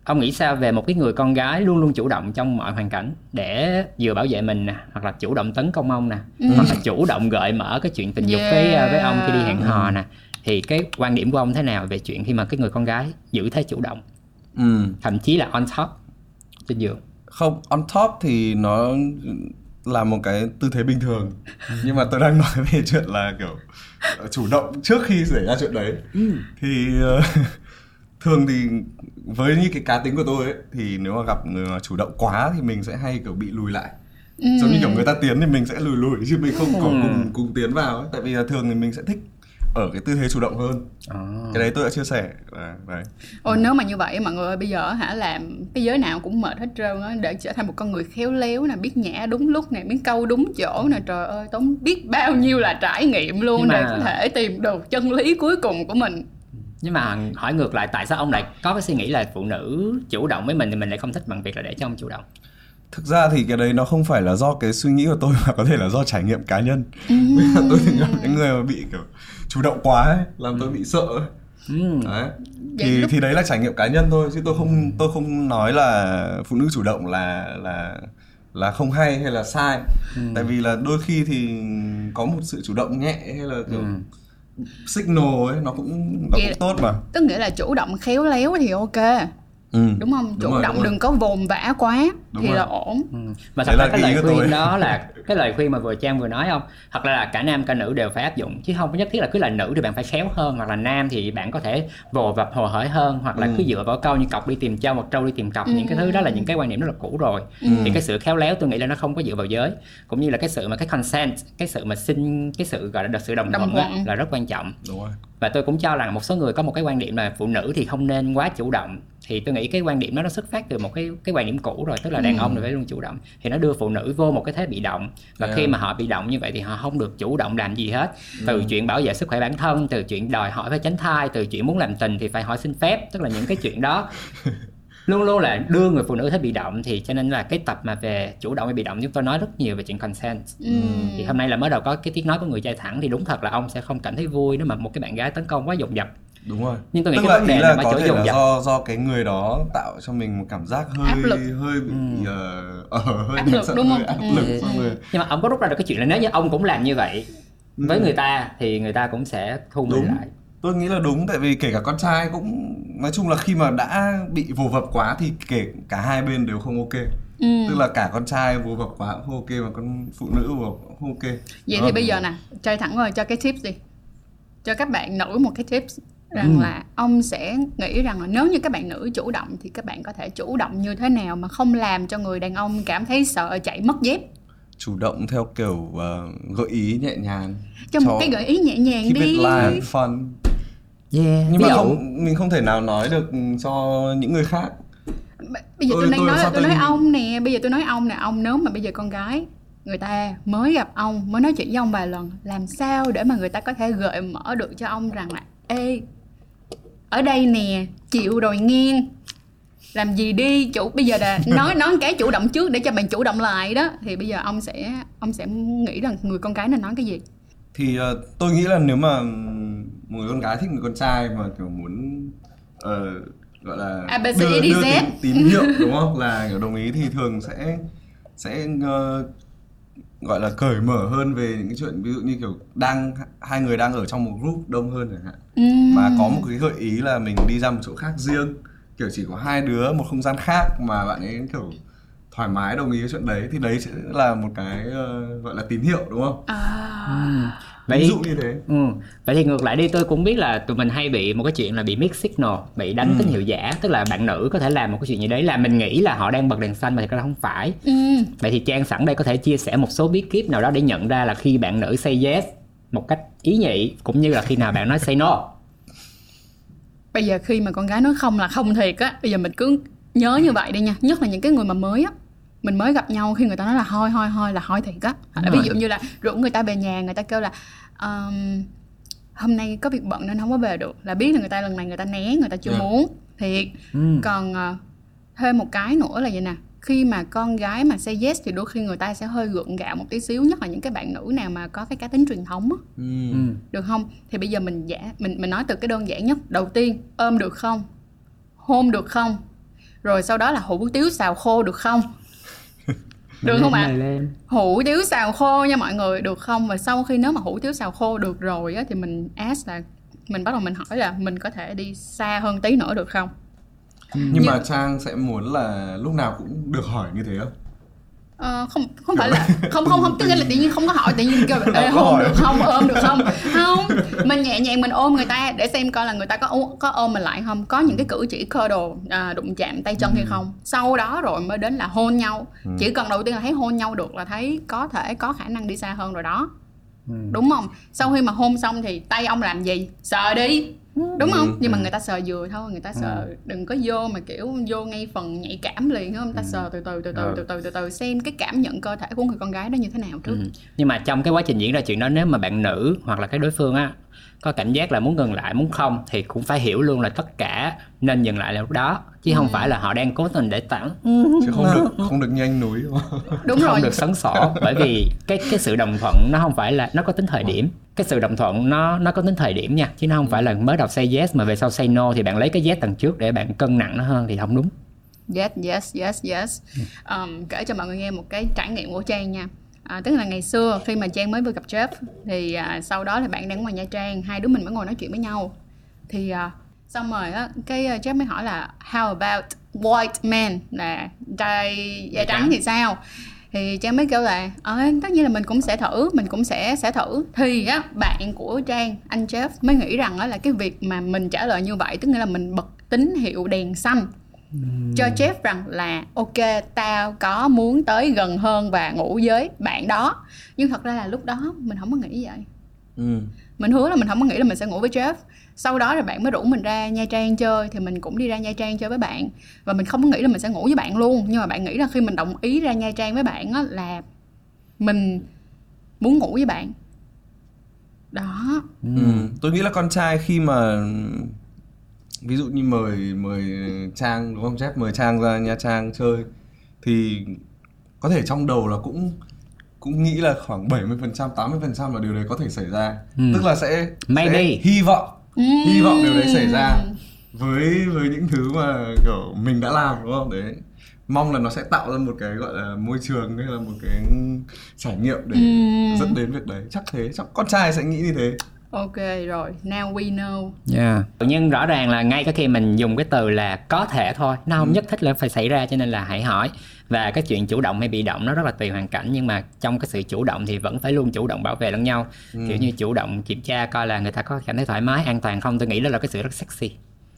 ông nghĩ sao về một cái người con gái luôn luôn chủ động trong mọi hoàn cảnh để vừa bảo vệ mình nè hoặc là chủ động tấn công ông nè hoặc là chủ động gợi mở cái chuyện tình dục với Yeah. với ông khi đi hẹn hò nè? Thì cái quan điểm của ông thế nào về chuyện khi mà cái người con gái giữ thế chủ động? Ừm, thậm chí là on top trên giường? Không on top thì nó là một cái tư thế bình thường. Nhưng mà tôi đang nói về chuyện là kiểu chủ động trước khi xảy ra chuyện đấy. Thì ờ, thường thì với như cái cá tính của tôi ấy thì nếu mà gặp chủ động quá thì mình sẽ hay kiểu bị lùi lại. Giống như kiểu người ta tiến thì mình sẽ lùi lùi chứ mình không có cùng cùng tiến vào ấy. Tại vì là thường thì mình sẽ thích ở cái tư thế chủ động hơn. Cái đấy tôi đã chia sẻ. Là đấy. Ôi nếu mà như vậy mọi người ơi, bây giờ hả làm cái giới nào cũng mệt hết trơn á để trở thành một con người khéo léo nè biết nhả đúng lúc nè biết câu đúng chỗ nè trời ơi tốn biết bao nhiêu là trải nghiệm luôn Nhưng để mà- có thể tìm được chân lý cuối cùng của mình nhưng mà hỏi ngược lại tại sao ông lại có cái suy nghĩ là phụ nữ chủ động với mình thì mình lại không thích bằng việc là để cho ông chủ động? Thực ra thì cái đấy nó không phải là do cái suy nghĩ của tôi mà có thể là do trải nghiệm cá nhân. Bây giờ tôi gặp những người mà bị kiểu chủ động quá ấy, làm tôi bị sợ ấy. Ừm. đấy. Thì lúc- thì đấy là trải nghiệm cá nhân thôi chứ tôi không tôi không nói là phụ nữ chủ động là là là không hay hay là sai. Tại vì là đôi khi thì có một sự chủ động nhẹ hay là kiểu signal ấy nó cũng nó cũng tốt mà. tức nghĩa là chủ động khéo léo thì ok ừ. đúng không chủ rồi, động đúng rồi. đừng có vồn vã quá Đúng thì rồi. là ổn Ừ. Và thật Đấy ra là cái lời của tôi. khuyên đó là cái lời khuyên mà vừa Trang vừa nói không Hoặc là, là cả nam cả nữ đều phải áp dụng Chứ không có nhất thiết là cứ là nữ thì bạn phải khéo hơn Hoặc là nam thì bạn có thể vồ vập hồ hởi hơn Hoặc là cứ dựa vào câu như cọc đi tìm trâu hoặc trâu đi tìm cọc Những cái thứ đó là những cái quan điểm rất là cũ rồi Thì cái sự khéo léo tôi nghĩ là nó không có dựa vào giới Cũng như là cái sự mà cái consent Cái sự mà xin cái sự gọi là sự đồng, Đồng thuận á, thuận. là rất quan trọng đúng rồi và tôi cũng cho rằng một số người có một cái quan điểm là phụ nữ thì không nên quá chủ động thì tôi nghĩ cái quan điểm đó nó xuất phát từ một cái cái quan điểm cũ rồi tức là đàn ông thì phải luôn chủ động. Thì nó đưa phụ nữ vô một cái thế bị động. Và Yeah. khi mà họ bị động như vậy thì họ không được chủ động làm gì hết. Từ chuyện bảo vệ sức khỏe bản thân từ chuyện đòi hỏi phải tránh thai từ chuyện muốn làm tình thì phải hỏi xin phép. Tức là những cái chuyện đó luôn luôn là đưa người phụ nữ thế bị động. Thì cho nên là cái tập mà về chủ động hay bị động chúng tôi nói rất nhiều về chuyện consent. Thì hôm nay là mới đầu có cái tiếng nói của người trai thẳng thì đúng thật là ông sẽ không cảm thấy vui nếu mà một cái bạn gái tấn công quá dồn dập đúng rồi. Nhưng tôi nghĩ Tức cái là vấn đề ý là là có chỗ thể là do do cái người đó tạo cho mình một cảm giác hơi Áp lực. hơi bị ờ, ờ, hơi Áp bị lực, sợ, đúng không? áp Ừ. lực xong rồi. Nhưng mà ông có rút ra được cái chuyện là nếu như ông cũng làm như vậy với người ta thì người ta cũng sẽ thu mình lại. Tôi nghĩ là đúng tại vì kể cả con trai cũng nói chung là khi mà đã bị vồ vập quá thì kể cả hai bên đều không ok. Ừ. tức là cả con trai vồ vập quá cũng không ok mà con phụ nữ vồ vập cũng không ok. Vậy Đó thì bây giờ nè trai thẳng rồi cho cái tips đi. Cho các bạn nữ một cái tips rằng là ông sẽ nghĩ rằng là nếu như các bạn nữ chủ động thì các bạn có thể chủ động như thế nào mà không làm cho người đàn ông cảm thấy sợ chạy mất dép? Chủ động theo kiểu ờ, gợi ý nhẹ nhàng cho một cái gợi ý nhẹ nhàng keep it đi. light fun. Yeah. Nhưng ví mà dụ không mình không thể nào nói được cho những người khác. Bây giờ Tôi- tôi đang tôi nói tôi tôi- nói ông nè bây giờ tôi nói ông nè ông nếu mà bây giờ con gái người ta mới gặp ông mới nói chuyện với ông vài lần làm sao để mà người ta có thể gợi mở được cho ông rằng là ê ở đây nè chịu rồi nghiêng. Làm gì đi chủ bây giờ là nói nói cái chủ động trước để cho bạn chủ động lại đó. Thì bây giờ ông sẽ ông sẽ nghĩ rằng người con gái nên nói cái gì? Thì ờ, tôi nghĩ là nếu mà một người con gái thích người con trai mà kiểu muốn ờ, gọi là A, B, C, D, Z. tín, tín hiệu đúng không? Là kiểu đồng ý thì thường sẽ sẽ ờ, gọi là cởi mở hơn về những cái chuyện ví dụ như kiểu đang hai người đang ở trong một group đông hơn chẳng hạn. Ừm. và có một cái gợi ý là mình đi ra một chỗ khác riêng. Kiểu chỉ có hai đứa một không gian khác mà bạn ấy kiểu thoải mái đồng ý với chuyện đấy. Thì đấy sẽ là một cái ờ, gọi là tín hiệu đúng không? À, vậy ví dụ như thế Ừ. Vậy thì ngược lại đi tôi cũng biết là tụi mình hay bị một cái chuyện là bị mix signal, bị đánh tín hiệu giả, tức là bạn nữ có thể làm một cái chuyện gì đấy là mình nghĩ là họ đang bật đèn xanh mà thật ra không phải. ừm. Vậy thì Trang sẵn đây có thể chia sẻ một số bí kíp nào đó để nhận ra là khi bạn nữ say yes một cách ý nhị cũng như là khi nào bạn nói say no. bây giờ khi mà con gái nói không là không thiệt á bây giờ mình cứ nhớ như vậy đi nha nhất là những cái người mà mới á mình mới gặp nhau khi người ta nói là hoi hoi hoi là hoi thiệt á. Ví dụ như là rủ người ta về nhà người ta kêu là um, hôm nay có việc bận nên không có về được. Là biết là người ta lần này người ta né người ta chưa Yeah. muốn. Thiệt. Ừ. còn ờ, thêm một cái nữa là vậy nè khi mà con gái mà say yes thì đôi khi người ta sẽ hơi gượng gạo một tí xíu nhất là những cái bạn nữ nào mà có cái cá tính truyền thống á. Ừ. Ừ. được không? Thì bây giờ mình giả mình mình nói từ cái đơn giản nhất. Đầu tiên ôm được không? Hôn được không? Rồi sau đó là hủ tiếu xào khô được không được không ạ? lên. hủ tiếu xào khô nha mọi người được không? Và sau khi nếu mà hủ tiếu xào khô được rồi á thì mình ask là mình bắt đầu mình hỏi là mình có thể đi xa hơn tí nữa được không? Nhưng Như- mà trang sẽ muốn là lúc nào cũng được hỏi như thế không Ờ, không không phải là không không không tức là tự nhiên không có hỏi tự nhiên kêu Ê, hôn được không ôm được không? Không mình nhẹ nhàng mình ôm người ta để xem coi là người ta có ôm- có ôm mình lại không. Có những cái cử chỉ cơ đồ à, đụng chạm tay chân hay không. Sau đó rồi mới đến là hôn nhau. Chỉ cần đầu tiên là thấy hôn nhau được là thấy có thể có khả năng đi xa hơn rồi đó. Đúng không? Sau khi mà hôn xong thì tay ông làm gì? Sờ đi đúng không Ừ, nhưng mà ừ. người ta sờ vừa thôi người ta sờ đừng có vô mà kiểu vô ngay phần nhạy cảm liền không người ta sờ từ từ từ từ Ừ. từ từ từ từ xem cái cảm nhận cơ thể của người con gái đó như thế nào trước Ừ. Nhưng mà trong cái quá trình diễn ra chuyện đó nếu mà bạn nữ hoặc là cái đối phương á có cảnh giác là muốn ngừng lại muốn không thì cũng phải hiểu luôn là tất cả nên dừng lại là lúc đó chứ không phải là họ đang cố tình để tặng. Chứ không được không được nhanh núi. Đúng không? đúng không rồi. được sấn sỏ bởi vì cái cái sự đồng thuận nó không phải là nó có tính thời điểm. Cái sự đồng thuận nó nó có tính thời điểm nha chứ nó không phải là mới đầu say yes mà về sau say no thì bạn lấy cái yes tầng trước để bạn cân nặng nó hơn thì không đúng. Yes yes yes yes. Um, kể cho mọi người nghe một cái trải nghiệm của trang nha À, tức là ngày xưa khi mà Trang mới vừa gặp Jeff thì à, sau đó là bạn đang ngoài Nha Trang hai đứa mình mới ngồi nói chuyện với nhau. Thì à, xong rồi á cái à, Jeff mới hỏi là how about white man? Là trai da trắng. thì sao? Thì Trang mới kêu là ờ tất nhiên là mình cũng sẽ thử mình cũng sẽ sẽ thử. Thì á bạn của Trang anh Jeff mới nghĩ rằng á là cái việc mà mình trả lời như vậy tức nghĩa là mình bật tín hiệu đèn xanh cho Jeff rằng là ok tao có muốn tới gần hơn và ngủ với bạn đó. Nhưng thật ra là lúc đó mình không có nghĩ vậy. Ừ. mình hứa là mình không có nghĩ là mình sẽ ngủ với Jeff. Sau đó rồi bạn mới rủ mình ra Nha Trang chơi thì mình cũng đi ra Nha Trang chơi với bạn. Và mình không có nghĩ là mình sẽ ngủ với bạn luôn. Nhưng mà bạn nghĩ là khi mình đồng ý ra Nha Trang với bạn á là mình muốn ngủ với bạn. Đó. Ừ. tôi nghĩ là con trai khi mà ví dụ như mời mời trang đúng không Jeff? Mời trang ra nha trang chơi. Thì có thể trong đầu là cũng cũng nghĩ là khoảng 70% 80% là điều đấy có thể xảy ra. Ừ. tức là sẽ, Maybe. sẽ hy vọng hy vọng điều đấy xảy ra với với những thứ mà kiểu mình đã làm đúng không? Đấy. Mong là nó sẽ tạo ra một cái gọi là môi trường hay là một cái trải nghiệm để Ừm. dẫn đến việc đấy. Chắc thế chắc con trai sẽ nghĩ như thế ok rồi now we know Yeah. Nhưng rõ ràng là ngay cái khi mình dùng cái từ là có thể thôi, nó không nhất thiết là phải xảy ra cho nên là hãy hỏi. Và cái chuyện chủ động hay bị động nó rất là tùy hoàn cảnh nhưng mà trong cái sự chủ động thì vẫn phải luôn chủ động bảo vệ lẫn nhau. Kiểu như chủ động kiểm tra coi là người ta có cảm thấy thoải mái, an toàn không. Tôi nghĩ đó là cái sự rất sexy.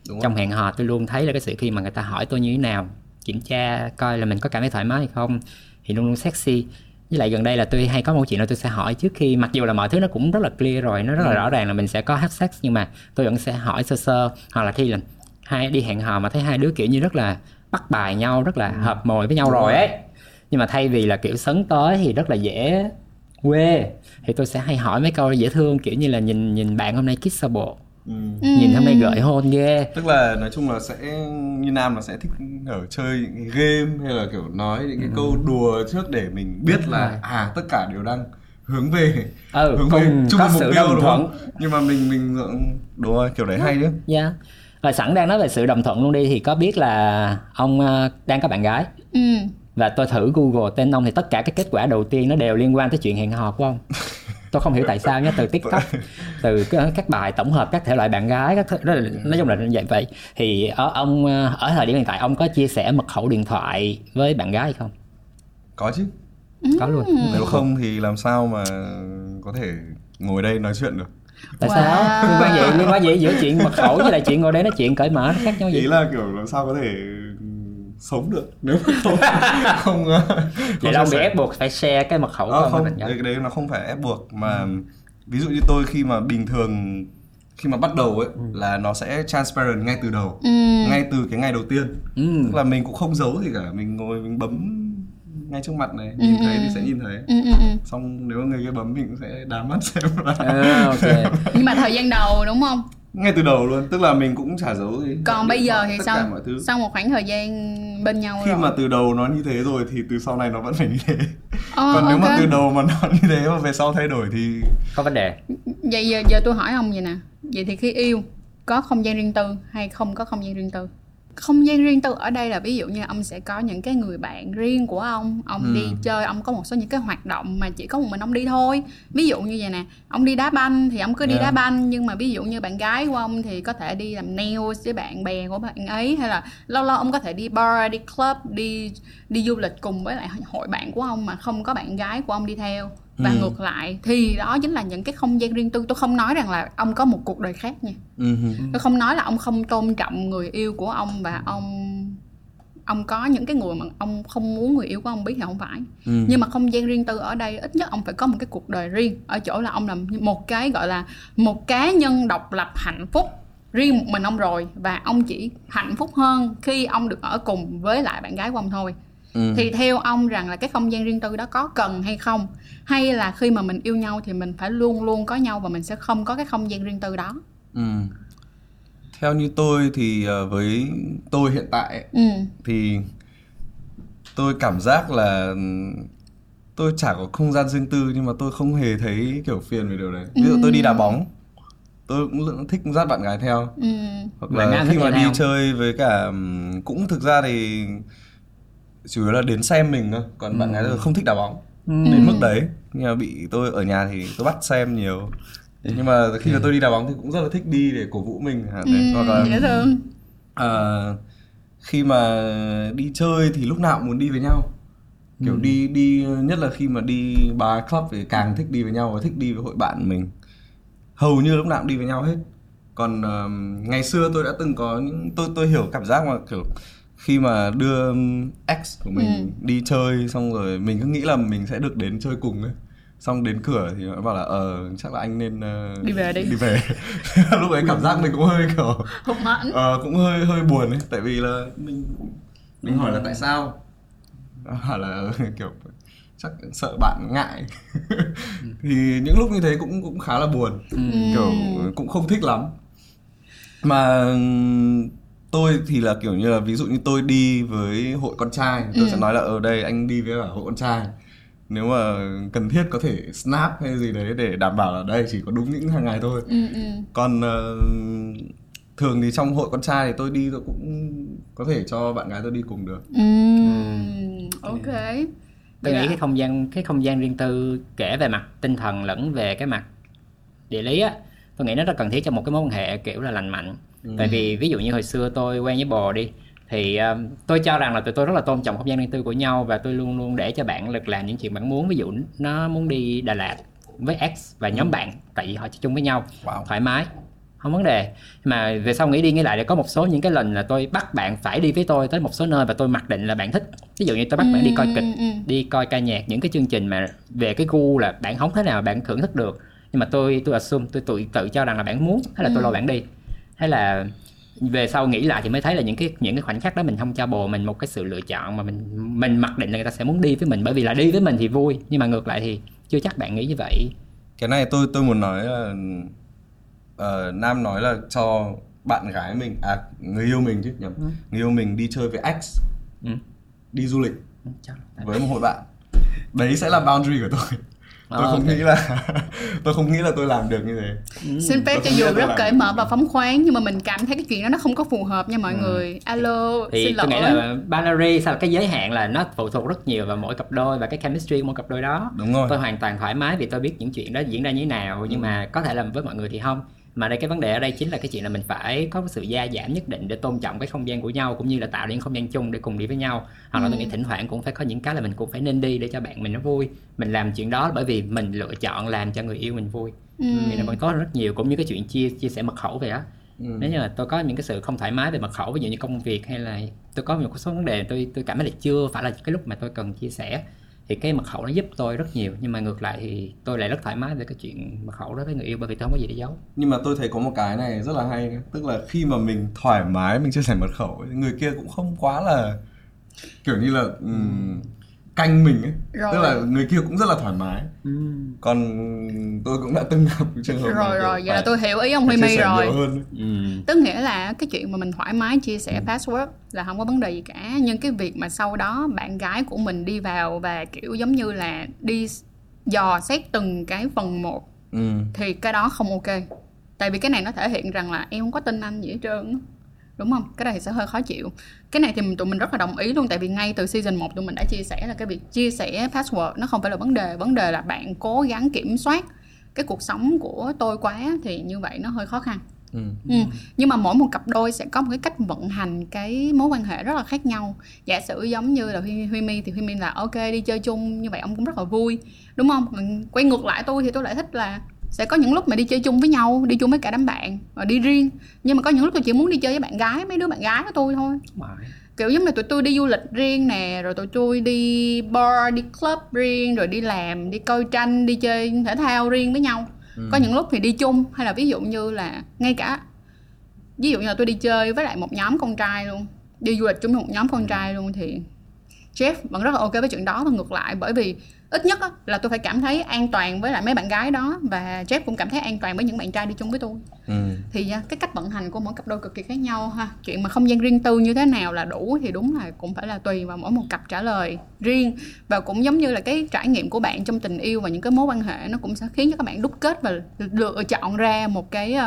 đúng Trong hẹn hò tôi luôn thấy là cái sự khi mà người ta hỏi tôi như thế nào, kiểm tra coi là mình có cảm thấy thoải mái hay không thì luôn luôn sexy. Với lại gần đây là tôi hay có một chuyện là tôi sẽ hỏi trước khi mặc dù là mọi thứ nó cũng rất là clear rồi, nó rất là rõ ràng là mình sẽ có have sex nhưng mà tôi vẫn sẽ hỏi sơ sơ hoặc là khi là hai đi hẹn hò mà thấy hai đứa kiểu như rất là bắt bài nhau rất là hợp mồi với nhau rồi. ấy. Nhưng mà thay vì là kiểu sấn tới thì rất là dễ quê thì tôi sẽ hay hỏi mấy câu dễ thương kiểu như là nhìn nhìn bạn hôm nay kissable Ừ. nhìn hôm nay gợi hôn ghê. Tức là nói chung là sẽ như nam là sẽ thích ở chơi những cái game hay là kiểu nói những cái câu đùa trước để mình biết Đúng là rồi. à tất cả đều đang hướng về ừ hướng về chung mục tiêu đúng không? Nhưng mà mình mình đúng rồi kiểu đấy hay đấy. Dạ. Rồi sẵn đang nói về sự đồng thuận luôn đi thì có biết là ông ờ, đang có bạn gái? Ừ. Và tôi thử google tên ông thì tất cả các kết quả đầu tiên nó đều liên quan tới chuyện hẹn hò của ông tôi không hiểu tại sao nhé từ tiktok từ các bài tổng hợp các thể loại bạn gái các thứ, đó là, nói chung là như vậy vậy. Thì ở ông ở thời điểm hiện tại ông có chia sẻ mật khẩu điện thoại với bạn gái hay không? Có chứ. Có luôn. Nếu không thì làm sao mà có thể ngồi đây nói chuyện được? Tại Wow. sao liên quan gì liên quan gì giữa chuyện mật khẩu với lại chuyện ngồi đây nói chuyện cởi mở nó khác nhau ý gì là kiểu làm sao có thể sống được. Nếu mà không không, ờ, không vậy là ông bị ép buộc phải share cái mật khẩu Ờ, với không gái cái đấy nó không phải ép buộc mà ví dụ như tôi khi mà bình thường khi mà bắt đầu ấy là nó sẽ transparent ngay từ đầu ừ. ngay từ cái ngày đầu tiên. Ừ. tức là mình cũng không giấu gì cả mình ngồi mình bấm ngay trước mặt này nhìn thấy thì sẽ nhìn thấy. Ừ ừ ừ. Xong nếu mà người kia bấm mình cũng sẽ đá mắt xem. Là À, ok. Nhưng mà thời gian đầu đúng không? Ngay từ đầu luôn tức là mình cũng chả giấu gì. Còn bây giờ thì sao? sau một khoảng thời gian bên nhau khi rồi. mà từ đầu nó như thế rồi thì từ sau này nó vẫn phải như thế. Ờ, còn nếu mà từ đầu mà nó như thế mà về sau thay đổi thì có vấn đề. Vậy giờ, giờ tôi hỏi ông vậy nè. Vậy thì khi yêu có không gian riêng tư hay không có không gian riêng tư không gian riêng tư ở đây là ví dụ như ông sẽ có những cái người bạn riêng của ông ông Ừ. đi chơi ông có một số những cái hoạt động mà chỉ có một mình ông đi thôi ví dụ như vậy nè ông đi đá banh thì ông cứ đi Yeah. đá banh nhưng mà ví dụ như bạn gái của ông thì có thể đi làm nails với bạn bè của bạn ấy hay là lâu lâu ông có thể đi bar đi club đi đi du lịch cùng với lại hội bạn của ông mà không có bạn gái của ông đi theo và Ừ. ngược lại thì đó chính là những cái không gian riêng tư. Tôi không nói rằng là ông có một cuộc đời khác nha. Ừ. tôi không nói là ông không tôn trọng người yêu của ông và ông ông có những cái người mà ông không muốn người yêu của ông biết thì không phải. Ừ. nhưng mà không gian riêng tư ở đây ít nhất ông phải có một cái cuộc đời riêng. Ở chỗ là ông là một cái gọi là một cá nhân độc lập hạnh phúc riêng một mình ông rồi. Và ông chỉ hạnh phúc hơn khi ông được ở cùng với lại bạn gái của ông thôi Ừ. thì theo ông rằng là cái không gian riêng tư đó có cần hay không hay là khi mà mình yêu nhau thì mình phải luôn luôn có nhau và mình sẽ không có cái không gian riêng tư đó Ừ. Theo như tôi thì ờ, với tôi hiện tại ừ thì tôi cảm giác là tôi chả có không gian riêng tư nhưng mà tôi không hề thấy kiểu phiền về điều đấy. Ví dụ tôi đi đá bóng, tôi cũng thích dắt bạn gái theo. ừ Hoặc là khi mà đi chơi với cả cũng thực ra thì chủ yếu là đến xem mình thôi, còn bạn gái tôi không thích đá bóng. Đến mức đấy. Nhưng mà bị tôi ở nhà thì tôi bắt xem nhiều. Nhưng mà khi mà tôi đi đá bóng thì cũng rất là thích đi để cổ vũ mình đấy. hoặc là ừ, thương. Ờ, khi mà đi chơi thì lúc nào cũng muốn đi với nhau. Kiểu đi đi nhất là khi mà đi bar club thì càng thích đi với nhau và thích đi với hội bạn mình. Hầu như lúc nào cũng đi với nhau hết. Còn ờm, ngày xưa tôi đã từng có những tôi tôi hiểu cảm giác mà kiểu khi mà đưa ừm, ex của mình Ừ. đi chơi xong rồi mình cứ nghĩ là mình sẽ được đến chơi cùng ấy. Xong đến cửa thì nó bảo là ờ chắc là anh nên ờ, Đi về đi. đi về. Lúc ấy cảm giác mình cũng hơi kiểu hụt hẫng. Ờ, cũng hơi hơi buồn ấy. Tại vì là mình mình hỏi là tại sao? Hỏi là kiểu chắc sợ bạn ngại. Thì những lúc như thế cũng cũng khá là buồn. Kiểu cũng không thích lắm. Mà tôi thì là kiểu như là ví dụ như tôi đi với hội con trai tôi sẽ nói là ở đây anh đi với cả hội con trai. Nếu mà cần thiết có thể snap hay gì đấy để đảm bảo là đây chỉ có đúng những hàng ngày thôi. Ừ ừ. Còn ờ, thường thì trong hội con trai thì tôi đi tôi cũng có thể cho bạn gái tôi đi cùng được. Ừ. Ok. Tôi nghĩ là- cái không gian cái không gian riêng tư kể về mặt tinh thần lẫn về cái mặt địa lý á tôi nghĩ nó rất cần thiết cho một cái mối quan hệ kiểu là lành mạnh tại vì ví dụ như hồi xưa tôi quen với bồ đi thì um, tôi cho rằng là tụi tôi rất là tôn trọng không gian riêng tư của nhau và tôi luôn luôn để cho bạn được làm những chuyện bạn muốn. Ví dụ nó muốn đi Đà Lạt với ex và nhóm bạn tại vì họ chơi chung với nhau Wow. thoải mái không vấn đề. Mà về sau nghĩ đi nghĩ lại thì có một số những cái lần là tôi bắt bạn phải đi với tôi tới một số nơi và tôi mặc định là bạn thích. Ví dụ như tôi bắt bạn đi coi kịch Ừ, ừ, ừ. đi coi ca nhạc những cái chương trình mà về cái gu là bạn không thế nào bạn thưởng thức được. Nhưng mà tôi tôi assume tôi tự tự cho rằng là bạn muốn hay là tôi lôi bạn đi hay là về sau nghĩ lại thì mới thấy là những cái những cái khoảnh khắc đó mình không cho bồ mình một cái sự lựa chọn mà mình mình mặc định là người ta sẽ muốn đi với mình. Bởi vì là đi với mình thì vui nhưng mà ngược lại thì chưa chắc bạn nghĩ như vậy. Cái này tôi tôi muốn nói là uh, nam nói là cho bạn gái mình à người yêu mình chứ nhầm ừ. người yêu mình đi chơi với ex ừ. đi du lịch ừ, với một hội bạn. Đấy sẽ là boundary của tôi tôi à, không okay. nghĩ là tôi không nghĩ là tôi làm được như thế ừ. xin phép cho dù rất cởi mở và phóng khoáng nhưng mà mình cảm thấy cái chuyện đó nó không có phù hợp nha mọi ừ. người alo thì xin tôi lỗi. nghĩ là boundary sao cái giới hạn là nó phụ thuộc rất nhiều vào mỗi cặp đôi và cái chemistry của mỗi cặp đôi đó đúng rồi tôi hoàn toàn thoải mái vì tôi biết những chuyện đó diễn ra như thế nào nhưng ừ. mà có thể là với mọi người thì không mà đây cái vấn đề ở đây chính là cái chuyện là mình phải có sự gia giảm nhất định để tôn trọng cái không gian của nhau cũng như là tạo nên không gian chung để cùng đi với nhau hoặc là ừ. tôi nghĩ thỉnh thoảng cũng phải có những cái là mình cũng phải nên đi để cho bạn mình nó vui mình làm chuyện đó bởi vì mình lựa chọn làm cho người yêu mình vui ừ. thì nó vẫn có rất nhiều cũng như cái chuyện chia chia sẻ mật khẩu vậy đó ừ. nếu như là tôi có những cái sự không thoải mái về mật khẩu ví dụ như công việc hay là tôi có một số vấn đề tôi tôi cảm thấy là chưa phải là cái lúc mà tôi cần chia sẻ thì cái mật khẩu nó giúp tôi rất nhiều nhưng mà ngược lại thì tôi lại rất thoải mái về cái chuyện mật khẩu đó với người yêu bởi vì tôi không có gì để giấu. Nhưng mà tôi thấy có một cái này rất là hay tức là khi mà mình thoải mái mình chia sẻ mật khẩu người kia cũng không quá là kiểu như là um, canh mình ấy rồi. tức là người kia cũng rất là thoải mái ừ. còn tôi cũng đã từng gặp trường hợp rồi rồi vậy là tôi hiểu ý ông Huy My rồi ừ. tức nghĩa là cái chuyện mà mình thoải mái chia sẻ ừ. password là không có vấn đề gì cả nhưng cái việc mà sau đó bạn gái của mình đi vào và kiểu giống như là đi dò xét từng cái phần một ừ. thì cái đó không ok tại vì cái này nó thể hiện rằng là em không có tin anh gì hết trơn đúng không? Cái này thì sẽ hơi khó chịu. Cái này thì tụi mình rất là đồng ý luôn tại vì ngay từ season 1 tụi mình đã chia sẻ là cái việc chia sẻ password nó không phải là vấn đề. Vấn đề là bạn cố gắng kiểm soát cái cuộc sống của tôi quá thì như vậy nó hơi khó khăn. Ừ. Ừ. nhưng mà mỗi một cặp đôi sẽ có một cái cách vận hành cái mối quan hệ rất là khác nhau. Giả sử giống như là huy, huy mi thì huy mi là ok đi chơi chung. Như vậy ông cũng rất là vui. Đúng không? Quay ngược lại tôi thì tôi lại thích là sẽ có những lúc mà đi chơi chung với nhau đi chung với cả đám bạn và đi riêng nhưng mà có những lúc tôi chỉ muốn đi chơi với bạn gái mấy đứa bạn gái của tôi thôi kiểu giống như tụi tôi đi du lịch riêng nè rồi tụi tôi đi bar đi club riêng rồi đi làm đi coi tranh đi chơi thể thao riêng với nhau ừ. có những lúc thì đi chung hay là ví dụ như là ngay cả ví dụ như là tôi đi chơi với lại một nhóm con trai luôn đi du lịch chung với một nhóm con ừ. trai luôn thì Jeff vẫn rất là ok với chuyện đó và ngược lại bởi vì ít nhất là tôi phải cảm thấy an toàn với lại mấy bạn gái đó và Jeff cũng cảm thấy an toàn với những bạn trai đi chung với tôi. Ừ. thì à, cái cách vận hành của mỗi cặp đôi cực kỳ khác nhau ha. Chuyện mà không gian riêng tư như thế nào là đủ thì đúng là cũng phải là tùy vào mỗi một cặp trả lời riêng. Và cũng giống như là cái trải nghiệm của bạn trong tình yêu và những cái mối quan hệ nó cũng sẽ khiến cho các bạn đúc kết và lựa chọn ra một cái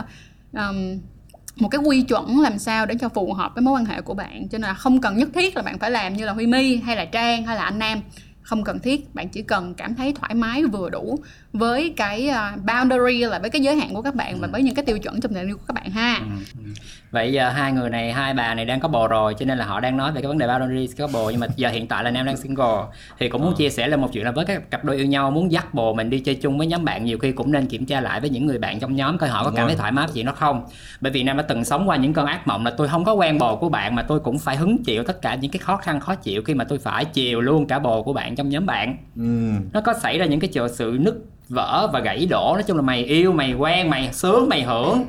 um, một cái quy chuẩn làm sao để cho phù hợp với mối quan hệ của bạn. Cho nên là không cần nhất thiết là bạn phải làm như là huy my hay là trang hay là anh nam không cần thiết bạn chỉ cần cảm thấy thoải mái vừa đủ với cái uh, boundary là với cái giới hạn của các bạn ừ. và với những cái tiêu chuẩn trong tình yêu của các bạn ha ừ. ừ. vậy giờ hai người này hai bà này đang có bồ rồi cho nên là họ đang nói về cái vấn đề boundary có bồ nhưng mà giờ hiện tại là nam đang single thì cũng muốn ừ. chia sẻ là một chuyện là với các cặp đôi yêu nhau muốn dắt bồ mình đi chơi chung với nhóm bạn nhiều khi cũng nên kiểm tra lại với những người bạn trong nhóm coi họ có cảm thấy thoải mái với chuyện đó không bởi vì nam đã từng sống qua những cơn ác mộng là tôi không có quen bồ của bạn mà tôi cũng phải hứng chịu tất cả những cái khó khăn khó chịu khi mà tôi phải chiều luôn cả bồ của bạn trong nhóm bạn ừ. nó có xảy ra những cái sự nứt vỡ và gãy đổ nói chung là mày yêu mày quen mày sướng mày hưởng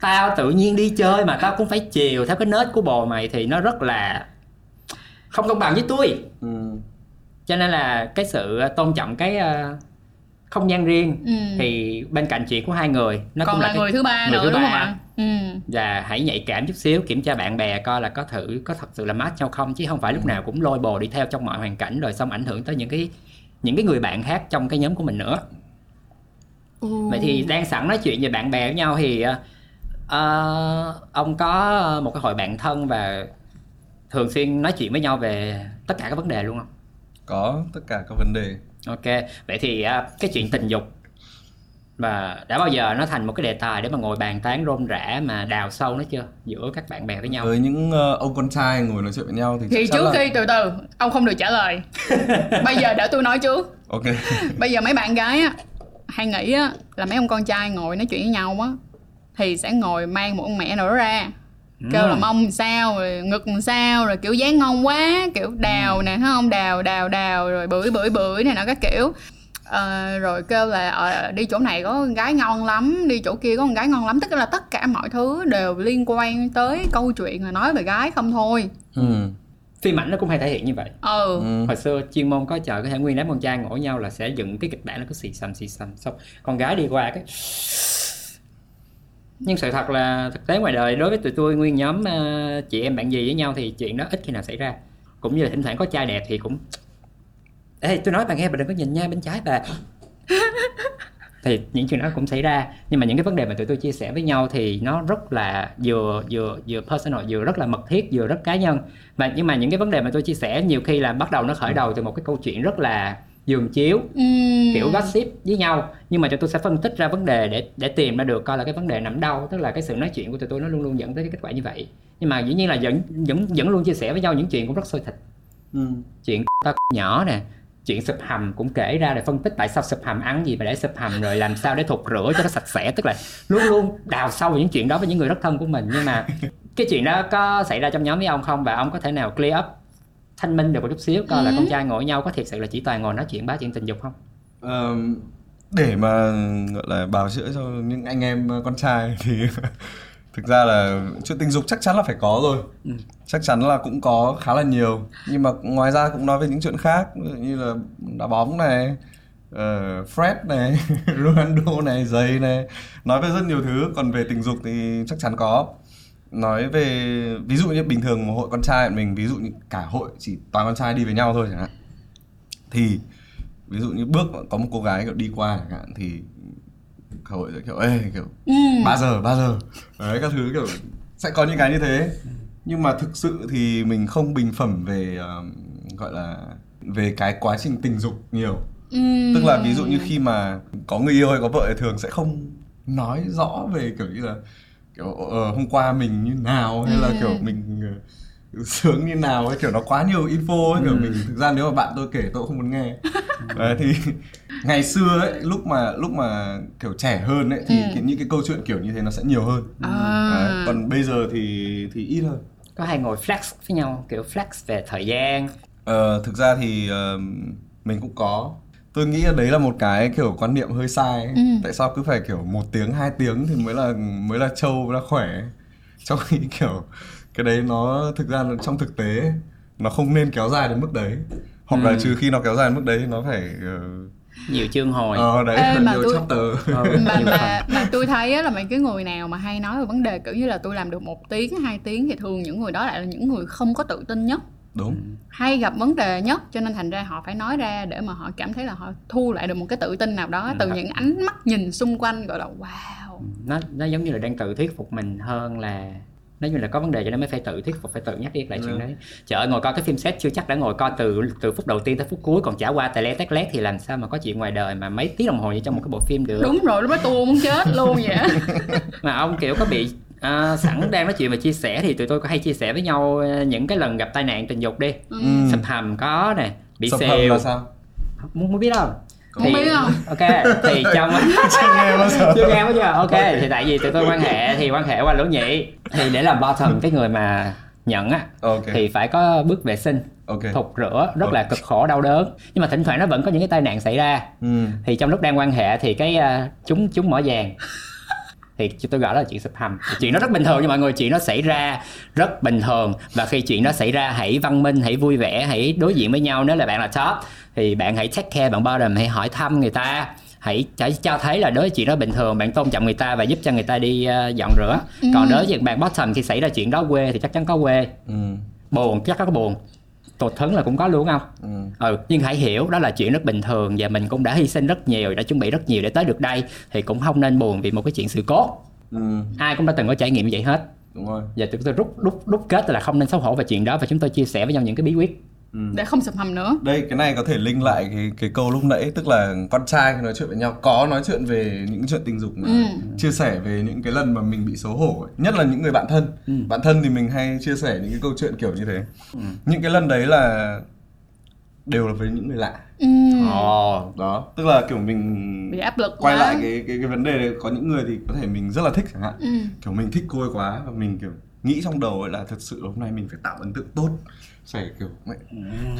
tao tự nhiên đi chơi mà tao cũng phải chiều theo cái nết của bồ mày thì nó rất là không công bằng với tôi ừ. cho nên là cái sự tôn trọng cái uh, không gian riêng ừ. thì bên cạnh chuyện của hai người nó còn cũng là, là người thứ ba người nữa thứ đúng ba. không ạ ừ. và hãy nhạy cảm chút xíu kiểm tra bạn bè coi là có thử có thật sự là match nhau không chứ không phải lúc ừ. nào cũng lôi bồ đi theo trong mọi hoàn cảnh rồi xong ảnh hưởng tới những cái những cái người bạn khác trong cái nhóm của mình nữa. Ừ. vậy thì đang sẵn nói chuyện về bạn bè với nhau thì uh, ông có một cái hội bạn thân và thường xuyên nói chuyện với nhau về tất cả các vấn đề luôn không? Có tất cả các vấn đề. Ok vậy thì uh, cái chuyện tình dục và đã bao giờ nó thành một cái đề tài để mà ngồi bàn tán rôm rã mà đào sâu nó chưa giữa các bạn bè với nhau? Với những uh, ông con trai ngồi nói chuyện với nhau thì thì trước là... khi từ từ ông không được trả lời. Bây giờ để tôi nói trước. Ok. Bây giờ mấy bạn gái á hay nghĩ á là mấy ông con trai ngồi nói chuyện với nhau á thì sẽ ngồi mang một ông mẹ đó ra kêu là mông sao rồi ngực sao rồi kiểu dáng ngon quá kiểu đào ừ. nè thấy không? Đào đào đào rồi bưởi bưởi bưởi này nọ các kiểu Ờ, rồi kêu là ờ, đi chỗ này có con gái ngon lắm đi chỗ kia có con gái ngon lắm. Tức là tất cả mọi thứ đều liên quan tới câu chuyện là nói về gái không thôi. Ừ. phim ảnh nó cũng hay thể hiện như vậy. Ừ. Ừ. hồi xưa chuyên môn có chợ có thể nguyên đám con trai ngồi với nhau là sẽ dựng cái kịch bản nó cứ xì xầm xì xầm xong con gái đi qua cái nhưng sự thật là thực tế ngoài đời đối với tụi tôi nguyên nhóm ờ, chị em bạn gì với nhau thì chuyện đó ít khi nào xảy ra. Cũng như là thỉnh thoảng có trai đẹp thì cũng ê tôi nói bà nghe bà đừng có nhìn nha bên trái bà. Thì những chuyện đó cũng xảy ra. Nhưng mà những cái vấn đề mà tụi tôi chia sẻ với nhau thì nó rất là vừa vừa vừa personal vừa rất là mật thiết vừa rất cá nhân. Và nhưng mà những cái vấn đề mà tôi chia sẻ nhiều khi là bắt đầu nó khởi đầu từ một cái câu chuyện rất là giường chiếu Ừm. kiểu gossip với nhau. Nhưng mà tụi tôi sẽ phân tích ra vấn đề để để tìm ra được coi là cái vấn đề nằm đâu. Tức là cái sự nói chuyện của tụi tôi nó luôn luôn dẫn tới cái kết quả như vậy. Nhưng mà dĩ nhiên là vẫn vẫn vẫn luôn chia sẻ với nhau những chuyện cũng rất sôi thịt. Ừ. chuyện ta nhỏ nè chuyện sụp hầm cũng kể ra để phân tích tại sao sụp hầm ăn gì mà để sụp hầm rồi làm sao để thục rửa cho nó sạch sẽ. Tức là luôn luôn đào sâu những chuyện đó với những người rất thân của mình. Nhưng mà cái chuyện đó có xảy ra trong nhóm với ông không? Và ông có thể nào clear up thanh minh được một chút xíu coi là Ừ. con trai ngồi nhau có thiệt sự là chỉ toàn ngồi nói chuyện bá chuyện tình dục không? Ờm, để mà gọi là bào chữa cho những anh em con trai thì thực ra là chuyện tình dục chắc chắn là phải có rồi. Ừ. chắc chắn là cũng có khá là nhiều. Nhưng mà ngoài ra cũng nói về những chuyện khác ví dụ như là đá bóng này ờ, Fred này Ronaldo này giày này. Nói về rất nhiều thứ. Còn về tình dục thì chắc chắn có. Nói về ví dụ như bình thường một hội con trai mình ví dụ như cả hội chỉ toàn con trai đi với nhau thôi chẳng hạn. Thì ví dụ như bước có một cô gái kiểu đi qua chẳng hạn thì hội kiểu ê kiểu Ừm. ba giờ ba giờ đấy các thứ kiểu sẽ có những cái như thế nhưng mà thực sự thì mình không bình phẩm về um, gọi là về cái quá trình tình dục nhiều Ừm. tức là ví dụ như khi mà có người yêu hay có vợ thì thường sẽ không nói rõ về kiểu như là kiểu ờ, hôm qua mình như nào hay là Ừ. kiểu mình ờ, sướng như nào ấy kiểu nó quá nhiều info ấy kiểu mình thực ra nếu mà bạn tôi kể tôi không muốn nghe đấy thì ngày xưa ấy lúc mà lúc mà kiểu trẻ hơn ấy thì Ừ. cái, những cái câu chuyện kiểu như thế nó sẽ nhiều hơn À. đấy, còn bây giờ thì thì ít hơn có hay ngồi flex với nhau kiểu flex về thời gian Ờ, thực ra thì ờ, mình cũng có tôi nghĩ là đấy là một cái kiểu quan niệm hơi sai ấy. Ừ. tại sao cứ phải kiểu một tiếng hai tiếng thì mới là mới là trâu mới là khỏe trong khi kiểu cái đấy nó thực ra là trong thực tế nó không nên kéo dài đến mức đấy hoặc là Ừ. trừ khi nó kéo dài đến mức đấy nó phải ờ, nhiều chương hồi. Ờ đấy Ê, là mà tôi- chapter. Ờ, mà mà mà tôi thấy á, là mấy cái người nào mà hay nói về vấn đề kiểu như là tôi làm được một tiếng hai tiếng thì thường những người đó lại là những người không có tự tin nhất. Đúng. Hay gặp vấn đề nhất cho nên thành ra họ phải nói ra để mà họ cảm thấy là họ thu lại được một cái tự tin nào đó từ Ừ. những ánh mắt nhìn xung quanh gọi là wow. Nó nó giống như là đang tự thuyết phục mình hơn là nói như là có vấn đề cho nên mới phải tự thuyết phục phải tự nhắc đi lại chuyện Ừ. đấy. Trời ơi ngồi coi cái phim set chưa chắc đã ngồi coi từ từ phút đầu tiên tới phút cuối còn trả qua tè le tét lét thì làm sao mà có chuyện ngoài đời mà mấy tiếng đồng hồ như trong một cái bộ phim được? Đúng rồi lúc đó tôi muốn chết luôn vậy mà ông kiểu có bị à, sẵn đang nói chuyện và chia sẻ thì tụi tôi có hay chia sẻ với nhau ờ, những cái lần gặp tai nạn tình dục đi. Ừ. Ừ. sập hầm có nè bị Sập hầm xèo là sao? Muốn muốn biết không Không biết không? ok thì trong chưa nghe bao giờ chưa nghe bao giờ ok thì tại vì tụi tôi quan hệ thì quan hệ qua lỗ nhị. Thì để làm bottom cái người mà nhận á ok. thì phải có bước vệ sinh ok. thục rửa rất là cực khổ đau đớn. Nhưng mà thỉnh thoảng nó vẫn có những cái tai nạn xảy ra. Ừ. thì trong lúc đang quan hệ thì cái à, chúng chúng mỏ vàng. Thì tôi gọi đó là chuyện sụp hầm. Chuyện đó rất bình thường nhưng mọi người chuyện nó xảy ra rất bình thường. Và khi chuyện đó xảy ra hãy văn minh hãy vui vẻ hãy đối diện với nhau. Nếu là bạn là top thì bạn hãy take care bạn bottom hãy hỏi thăm người ta. Hãy hãy cho thấy là đối với chuyện đó bình thường bạn tôn trọng người ta và giúp cho người ta đi ờ, dọn rửa. Còn đối với bạn bottom khi xảy ra chuyện đó quê thì chắc chắn có quê. Ừ. buồn chắc có buồn. Tụt thấn là cũng có luôn không? Ừ. ừ nhưng hãy hiểu đó là chuyện rất bình thường và mình cũng đã hy sinh rất nhiều đã chuẩn bị rất nhiều để tới được đây. Thì cũng không nên buồn vì một cái chuyện sự cố. Ừ. ai cũng đã từng có trải nghiệm như vậy hết. Đúng rồi. Và chúng tôi rút rút rút kết là không nên xấu hổ về chuyện đó và chúng tôi chia sẻ với nhau những cái bí quyết ừ. để không sụp hầm nữa đây cái này có thể link lại cái cái câu lúc nãy tức là con trai nói chuyện với nhau có nói chuyện về những chuyện tình dục mà Ừ. chia sẻ về những cái lần mà mình bị xấu hổ ấy. nhất là những người bạn thân Ừ. bạn thân thì mình hay chia sẻ những cái câu chuyện kiểu như thế những cái lần đấy là đều là với những người lạ ừ. ồ đó tức là kiểu mình bị áp lực quay quá lại cái cái cái vấn đề đấy có những người thì có thể mình rất là thích chẳng hạn ừ. kiểu mình thích cô ấy quá và mình kiểu nghĩ trong đầu ấy là thật sự hôm nay mình phải tạo ấn tượng tốt phải kiểu mẹ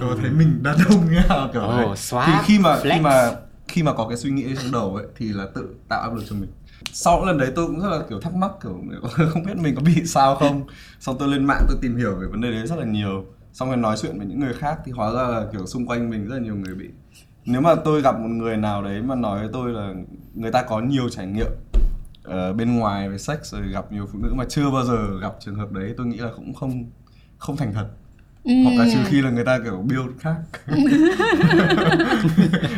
cho thấy mình đàn ông như nào kiểu Ồ, này. swap, thì khi mà khi flex. mà khi mà có cái suy nghĩ trong đầu ấy thì là tự tạo áp lực cho mình. Sau lần đấy tôi cũng rất là kiểu thắc mắc kiểu không biết mình có bị sao không. Xong tôi lên mạng tôi tìm hiểu về vấn đề đấy rất là nhiều. Xong rồi nói chuyện với những người khác thì hóa ra là kiểu xung quanh mình rất là nhiều người bị. Nếu mà tôi gặp một người nào đấy mà nói với tôi là người ta có nhiều trải nghiệm uh, bên ngoài về sex rồi gặp nhiều phụ nữ mà chưa bao giờ gặp trường hợp đấy tôi nghĩ là cũng không không thành thật Ừ. hoặc là trừ khi là người ta kiểu build khác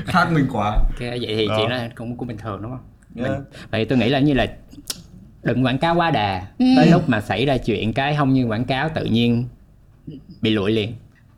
khác mình quá Ok, vậy thì Đó. chuyện đó cũng cũng bình thường đúng không? Yeah. Mình, vậy tôi nghĩ là như là đừng quảng cáo quá đà Ừ. tới lúc mà xảy ra chuyện cái không như quảng cáo tự nhiên bị lụi liền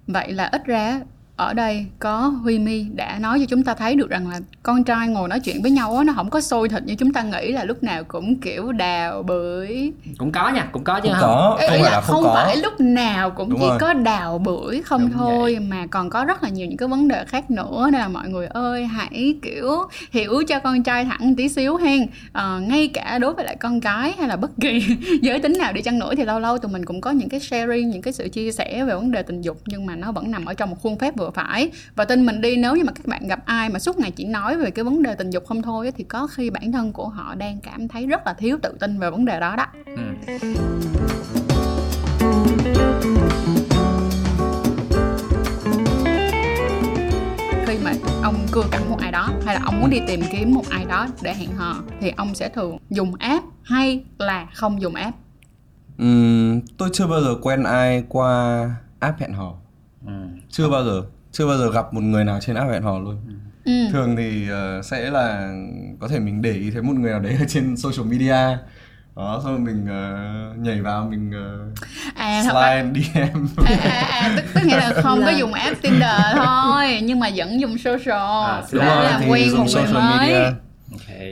Vậy là ít ra ở đây có Huy My đã nói cho chúng ta thấy được rằng là con trai ngồi nói chuyện với nhau á nó không có sôi thịt như chúng ta nghĩ là lúc nào cũng kiểu đào bưởi. Cũng có nha cũng có chứ không không? có Ê, không ý phải là là không, không có. phải lúc nào cũng Đúng chỉ rồi. có đào bưởi không Đúng thôi mà còn có rất là nhiều những cái vấn đề khác nữa. Nên là mọi người ơi hãy kiểu hiểu cho con trai thẳng tí xíu hen. Ờ, ngay cả đối với lại con gái hay là bất kỳ giới tính nào đi chăng nữa thì lâu lâu tụi mình cũng có những cái sharing những cái sự chia sẻ về vấn đề tình dục nhưng mà nó vẫn nằm ở trong một khuôn phép vừa phải. Và tin mình đi nếu như mà các bạn gặp ai mà suốt ngày chỉ nói về cái vấn đề tình dục không thôi á, thì có khi bản thân của họ đang cảm thấy rất là thiếu tự tin về vấn đề đó đó. Ừ. khi mà ông cưa cẩm một ai đó hay là ông muốn đi tìm kiếm một ai đó để hẹn hò thì ông sẽ thường dùng app hay là không dùng app? Ừm, tôi chưa bao giờ quen ai qua app hẹn hò. Ừ. chưa bao giờ chưa bao giờ gặp một người nào trên app hẹn hò luôn. Ừ. thường thì ờ, sẽ là có thể mình để ý thấy một người nào đấy ở trên social media. Đó xong rồi mình ờ, nhảy vào mình uh, à slide DM à, à, à, tức, tức nghĩa là không có dùng app Tinder thôi nhưng mà vẫn dùng social. À, đúng rồi, làm thì quen dùng một người social mới. media.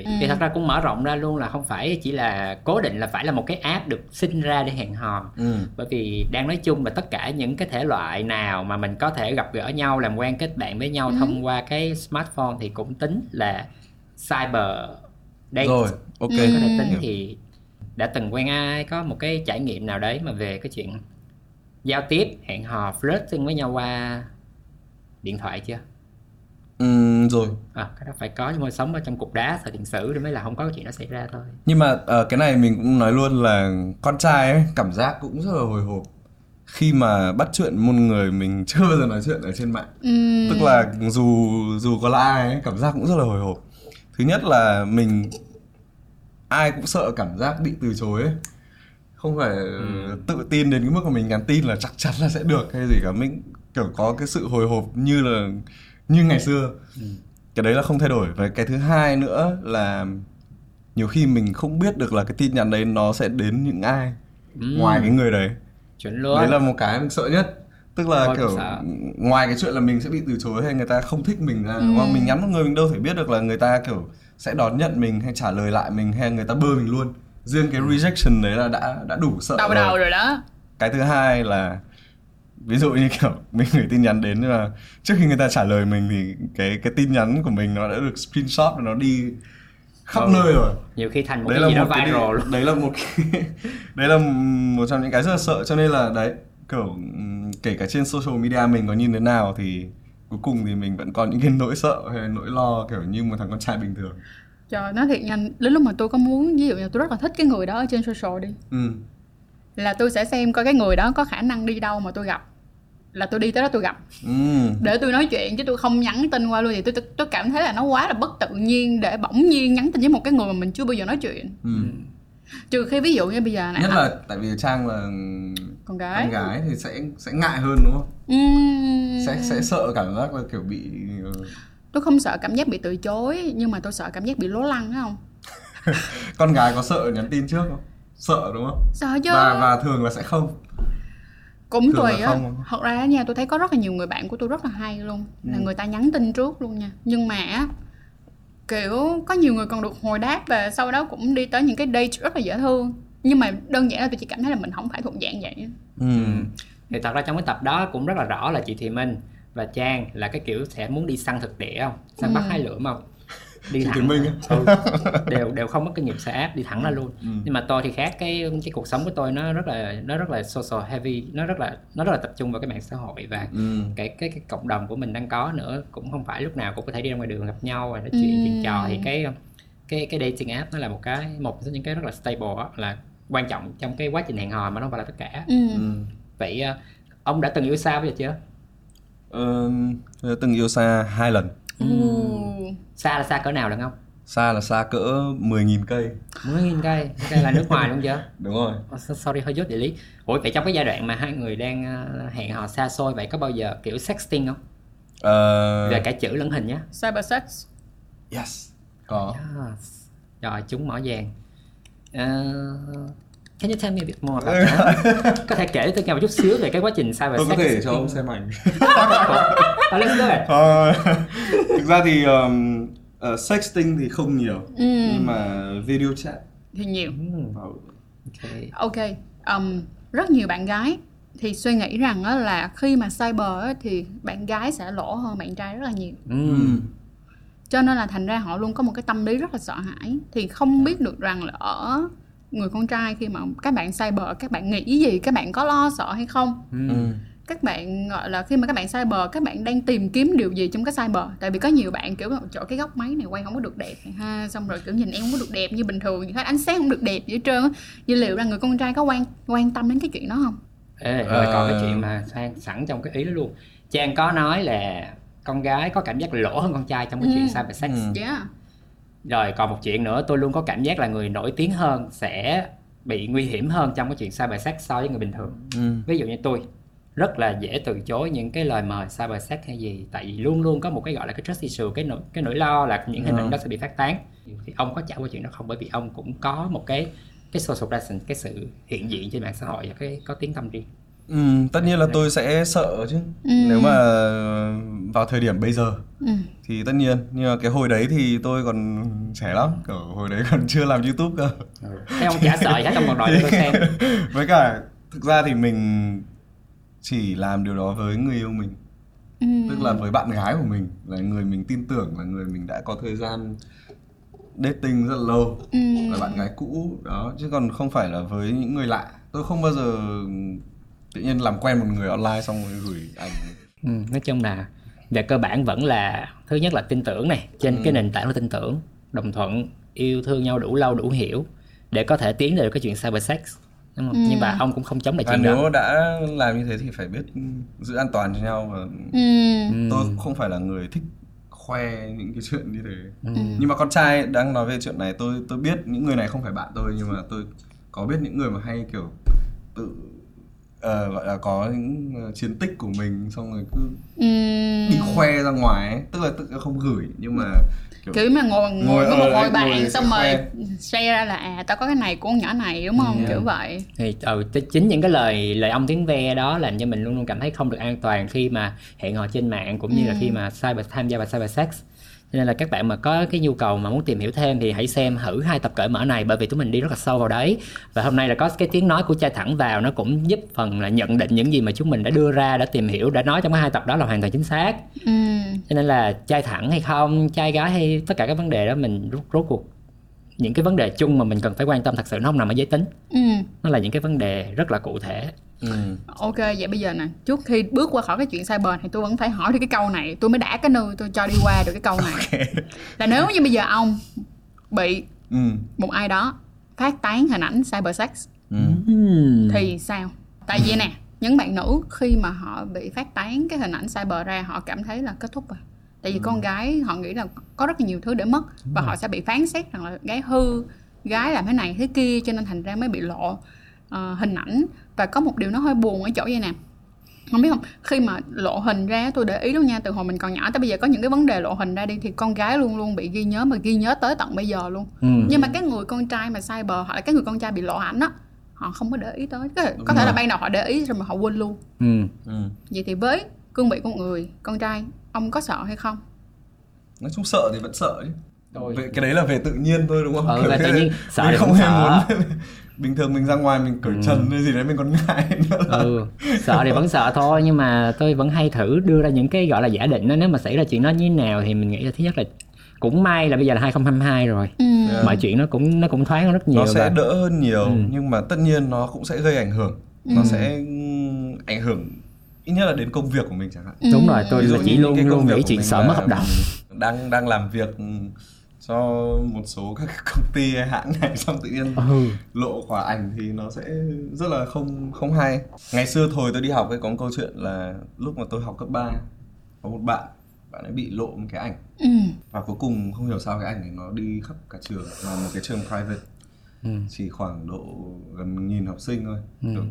Ừ. Thì thật ra cũng mở rộng ra luôn là không phải chỉ là cố định là phải là một cái app được sinh ra để hẹn hò ừ. bởi vì đang nói chung là tất cả những cái thể loại nào mà mình có thể gặp gỡ nhau làm quen kết bạn với nhau Ừ. thông qua cái smartphone thì cũng tính là cyber date rồi ok Ừ. có thể tính thì đã từng quen ai có một cái trải nghiệm nào đấy mà về cái chuyện giao tiếp hẹn hò flirting với nhau qua điện thoại chưa Ừm, rồi. À, cái đó phải có nhưng mà sống ở trong cục đá thời điện sử thì mới là không có cái chuyện đó xảy ra thôi. Nhưng mà ờ, cái này mình cũng nói luôn là con trai ấy cảm giác cũng rất là hồi hộp khi mà bắt chuyện một người mình chưa bao giờ nói chuyện ở trên mạng. Ừ. tức là dù dù có là ai ấy, cảm giác cũng rất là hồi hộp. Thứ nhất là mình ai cũng sợ cảm giác bị từ chối ấy. Không phải tự tin đến cái mức mà mình nhắn tin là chắc chắn là sẽ được hay gì cả. Mình kiểu có cái sự hồi hộp như là như ngày xưa. Cái đấy là không thay đổi. Và cái thứ hai nữa là nhiều khi mình không biết được là cái tin nhắn đấy nó sẽ đến những ai Ừm. ngoài cái người đấy. Chuẩn luôn. Đấy là một cái mình sợ nhất. Tức là cũng kiểu sợ. ngoài cái chuyện là mình sẽ bị từ chối hay người ta không thích mình ra đúng không? Mình nhắn một người mình đâu thể biết được là người ta kiểu sẽ đón nhận mình hay trả lời lại mình hay người ta bơ mình luôn. Riêng cái rejection đấy là đã đã đủ sợ rồi. đầu rồi đó. Cái thứ hai là ví dụ như kiểu mình gửi tin nhắn đến nhưng mà trước khi người ta trả lời mình thì cái cái tin nhắn của mình nó đã được screenshot và nó đi khắp Ừ. nơi rồi. Nhiều khi thành một đấy cái là gì đó một cái viral luôn. đấy là một cái đấy là một trong những cái rất là sợ. Cho nên là đấy kiểu kể cả trên social media mình có nhìn thế nào thì cuối cùng thì mình vẫn có những cái nỗi sợ hay nỗi lo kiểu như một thằng con trai bình thường. Trời nói thiệt nha đến lúc mà tôi có muốn ví dụ như tôi rất là thích cái người đó ở trên social đi ừ. là tôi sẽ xem coi cái người đó có khả năng đi đâu mà tôi gặp là tôi đi tới đó tôi gặp. Ừ. để tôi nói chuyện chứ tôi không nhắn tin qua luôn thì tôi tôi, tôi cảm thấy là nó quá là bất tự nhiên để bỗng nhiên nhắn tin với một cái người mà mình chưa bao giờ nói chuyện. Ừ. trừ khi ví dụ như bây giờ nè nhất là tại vì trang là con gái. con gái thì sẽ sẽ ngại hơn đúng không? Ừm, sẽ sẽ sợ cảm giác là kiểu bị ờ, tôi không sợ cảm giác bị từ chối nhưng mà tôi sợ cảm giác bị lố lăng phải không? Con gái có sợ nhắn tin trước không? Sợ đúng không? Sợ chứ và và thường là sẽ không cũng là tùy á. thật ra nha tôi thấy có rất là nhiều người bạn của tôi rất là hay luôn. Là Ừ. người ta nhắn tin trước luôn nha. Nhưng mà á, kiểu có nhiều người còn được hồi đáp và sau đó cũng đi tới những cái date rất là dễ thương. Nhưng mà đơn giản là tôi chỉ cảm thấy là mình không phải thuộc dạng vậy ừ. thì thật ra trong cái tập đó cũng rất là rõ là chị Thị Minh và Trang là cái kiểu sẽ muốn đi săn thực địa không? Săn bắt Ừ. hái lượm không đi thẳng á. ừ, đều đều không có kinh nghiệm xài app đi thẳng ra luôn Ừ. nhưng mà tôi thì khác cái cái cuộc sống của tôi nó rất là nó rất là social heavy nó rất là nó rất là tập trung vào cái mạng xã hội và ừ. cái cái cái cộng đồng của mình đang có nữa cũng không phải lúc nào cũng có thể đi ra ngoài đường gặp nhau và nói chuyện chuyện trò thì cái cái cái dating app nó là một cái một trong những cái rất là stable là quan trọng trong cái quá trình hẹn hò mà nó không phải là tất cả ừ. Ừ. vậy ờ, ông đã từng yêu xa bây giờ chưa Ờ, từng yêu xa hai lần Ừ. xa là xa cỡ nào được không? Xa là xa cỡ 10.000 cây. mười nghìn cây. Cây là nước ngoài luôn chưa? Đúng rồi. Oh, so- sorry hơi dốt địa lý. Ủa vậy trong cái giai đoạn mà hai người đang ờ, hẹn hò xa xôi vậy có bao giờ kiểu sexting không? Ờ, về cả chữ lẫn hình nhé cyber sex. Yes. Có. Yes. rồi chúng mỏ vàng uh, can you tell me a bit more about that? có thể kể tôi nghe một chút xíu về cái quá trình cyber tôi có sex thể cho ông xem ảnh oh, let's do it Ờ, thực ra thì um, ờ, sexting thì không nhiều nhưng mà video chat thì nhiều. Ờ, okay. ok. Um, rất nhiều bạn gái thì suy nghĩ rằng á, là khi mà cyber á, thì bạn gái sẽ lỗ hơn bạn trai rất là nhiều. Mm. cho nên là thành ra họ luôn có một cái tâm lý rất là sợ hãi. Thì không biết được rằng là ở người con trai khi mà các bạn cyber các bạn nghĩ gì các bạn có lo sợ hay không? Ừ. các bạn gọi là khi mà các bạn cyber các bạn đang tìm kiếm điều gì trong cái cyber? Tại vì có nhiều bạn kiểu chỗ cái góc máy này quay không có được đẹp này ha. Xong rồi kiểu nhìn em không có được đẹp như bình thường gì hết ánh sáng không được đẹp gì hết trơn á. Vậy liệu rằng người con trai có quan quan tâm đến cái chuyện đó không? Ê, rồi còn cái Ờ. chuyện mà sang sẵn trong cái ý đó luôn. Trang có nói là con gái có cảm giác lỗ hơn con trai trong cái chuyện Ừ. cyber sex. Ừ. yeah. Rồi còn một chuyện nữa tôi luôn có cảm giác là người nổi tiếng hơn sẽ bị nguy hiểm hơn trong cái chuyện cyber sex so với người bình thường. Ừ. Ví dụ như tôi rất là dễ từ chối những cái lời mời cyber sex hay gì. Tại vì luôn luôn có một cái gọi là cái trust issue cái nỗi cái nỗi lo là những hình Ờ. ảnh đó sẽ bị phát tán. Thì ông có trải qua chuyện đó không? Bởi vì ông cũng có một cái cái social presence cái sự hiện diện trên mạng xã hội và cái có tiếng tăm riêng. Ừ, tất nhiên là tôi sẽ sợ chứ. Ừ. nếu mà vào thời điểm bây giờ ừ. thì tất nhiên. Nhưng mà cái hồi đấy thì tôi còn trẻ lắm kiểu hồi đấy còn chưa làm youtube cơ. Thế ông chả sợ hết ông còn đòi cho tôi xem. Với cả thực ra thì mình chỉ làm điều đó với người yêu mình Ừ. tức là với bạn gái của mình là người mình tin tưởng là người mình đã có thời gian dating rất là lâu Ừ. là bạn gái cũ đó chứ còn không phải là với những người lạ tôi không bao giờ tự nhiên làm quen một người online xong rồi gửi ảnh ừ, nói chung là về cơ bản vẫn là thứ nhất là tin tưởng này trên Ừ. cái nền tảng là tin tưởng đồng thuận yêu thương nhau đủ lâu đủ hiểu để có thể tiến đến cái chuyện cyber sex đúng không? nhưng mà ông cũng không chống lại chuyện nếu đó đã làm như thế thì phải biết giữ an toàn cho nhau và Ừ. tôi không phải là người thích khoe những cái chuyện như thế Ừ. nhưng mà con trai đang nói về chuyện này tôi tôi biết những người này không phải bạn tôi nhưng mà tôi có biết những người mà hay kiểu tự ờ, gọi là có những ờ, chiến tích của mình xong rồi cứ Ừ. đi khoe ra ngoài ấy. tức là tự không gửi nhưng mà kiểu kiểu mà ngồi ngồi, Ngồi với một hội bạn ngồi xong rồi khoe. share ra là à tao có cái này của con nhỏ này đúng không Ừ. kiểu vậy thì ừ, t- chính những cái lời lời ông tiếng ve đó làm cho mình luôn luôn cảm thấy không được an toàn khi mà hẹn hò trên mạng cũng như là khi mà cyber tham gia vào cyber sex cho nên là các bạn mà có cái nhu cầu mà muốn tìm hiểu thêm thì hãy xem thử hai tập cởi mở này bởi vì tụi mình đi rất là sâu vào đấy và hôm nay là có cái tiếng nói của trai thẳng vào nó cũng giúp phần là nhận định những gì mà chúng mình đã đưa ra đã tìm hiểu đã nói trong cái hai tập đó là hoàn toàn chính xác ừ. cho nên là trai thẳng hay không trai gái hay tất cả các vấn đề đó mình rút rốt cuộc những cái vấn đề chung mà mình cần phải quan tâm thật sự nó không nằm ở giới tính Ừ. nó là những cái vấn đề rất là cụ thể ừ. ok vậy bây giờ nè trước khi bước qua khỏi cái chuyện cyber thì tôi vẫn phải hỏi được cái câu này tôi mới đã cái nơi tôi cho đi qua được cái câu này là nếu như bây giờ ông bị Ừ. một ai đó phát tán hình ảnh cyber sex Ừ. thì sao tại vì nè những bạn nữ khi mà họ bị phát tán cái hình ảnh cyber ra họ cảm thấy là kết thúc rồi tại vì con gái họ nghĩ là có rất là nhiều thứ để mất và họ sẽ bị phán xét rằng là gái hư gái làm thế này thế kia cho nên thành ra mới bị lộ ờ, hình ảnh và có một điều nó hơi buồn ở chỗ vậy nè không biết không khi mà lộ hình ra tôi để ý đâu nha từ hồi mình còn nhỏ tới bây giờ có những cái vấn đề lộ hình ra đi thì con gái luôn luôn bị ghi nhớ mà ghi nhớ tới tận bây giờ luôn Ừ. nhưng mà cái người con trai mà cyber hoặc là cái người con trai bị lộ ảnh á họ không có để ý tới có, Đúng có thể là rồi. ban đầu họ để ý rồi mà họ quên luôn Ừ. Ừ. vậy thì với cương vị của một người con trai ông có sợ hay không nói chung sợ thì vẫn sợ chứ Tôi- về, cái đấy là về tự nhiên thôi đúng không Ừ, Kiểu về tự nhiên, sợ mình thì không hề sợ. muốn bình thường mình ra ngoài mình cởi trần hay gì đấy mình còn ngại nữa là ừ sợ thì vẫn sợ thôi nhưng mà tôi vẫn hay thử đưa ra những cái gọi là giả định đó nếu mà xảy ra chuyện đó như thế nào thì mình nghĩ là thứ nhất là cũng may là bây giờ là 2022 rồi Ừ. Yeah. mọi chuyện nó cũng nó cũng thoáng rất nhiều nó sẽ và đỡ hơn nhiều Ừ. nhưng mà tất nhiên nó cũng sẽ gây ảnh hưởng Ừ. nó sẽ ảnh hưởng ít nhất là đến công việc của mình chẳng hạn đúng rồi tôi là chỉ luôn cái công luôn việc nghĩ chuyện sợ mất hợp đồng đang đang làm việc cho một số các công ty hay hãng này xong tự nhiên ừ. lộ quả ảnh thì nó sẽ rất là không không hay ngày xưa thôi tôi đi học ấy có một câu chuyện là lúc mà tôi học cấp 3 có một bạn bạn ấy bị lộ một cái ảnh Ừ. và cuối cùng không hiểu sao cái ảnh này nó đi khắp cả trường là một cái trường private Ừ. chỉ khoảng độ gần nghìn học sinh thôi Ừ. Được.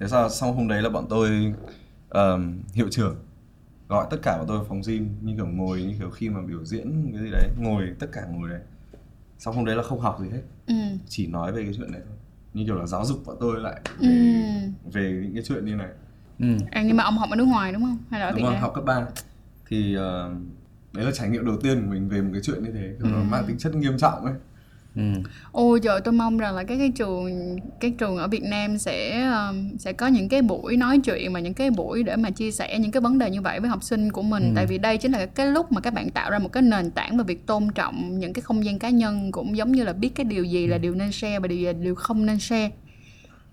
Thế sao sau hôm đấy là bọn tôi ờm, hiệu trưởng gọi tất cả bọn tôi vào phòng gym như kiểu ngồi như kiểu khi mà biểu diễn cái gì đấy ngồi tất cả ngồi đấy sau hôm đấy là không học gì hết Ừ. chỉ nói về cái chuyện này thôi như kiểu là giáo dục bọn tôi lại Ừ. về, về những cái chuyện như này Ừ. À, nhưng mà ông học ở nước ngoài đúng không? Hay là ở đúng không Nam? học cấp 3 thì ờ, đấy là trải nghiệm đầu tiên của mình về một cái chuyện như thế kiểu nó mang tính chất nghiêm trọng ấy Ừ. Ôi trời tôi mong rằng là các cái trường các trường ở Việt Nam sẽ um, sẽ có những cái buổi nói chuyện và những cái buổi để mà chia sẻ những cái vấn đề như vậy với học sinh của mình. Tại vì đây chính là cái lúc mà các bạn tạo ra một cái nền tảng về việc tôn trọng những cái không gian cá nhân cũng giống như là biết cái điều gì là điều nên share và điều gì là điều không nên share.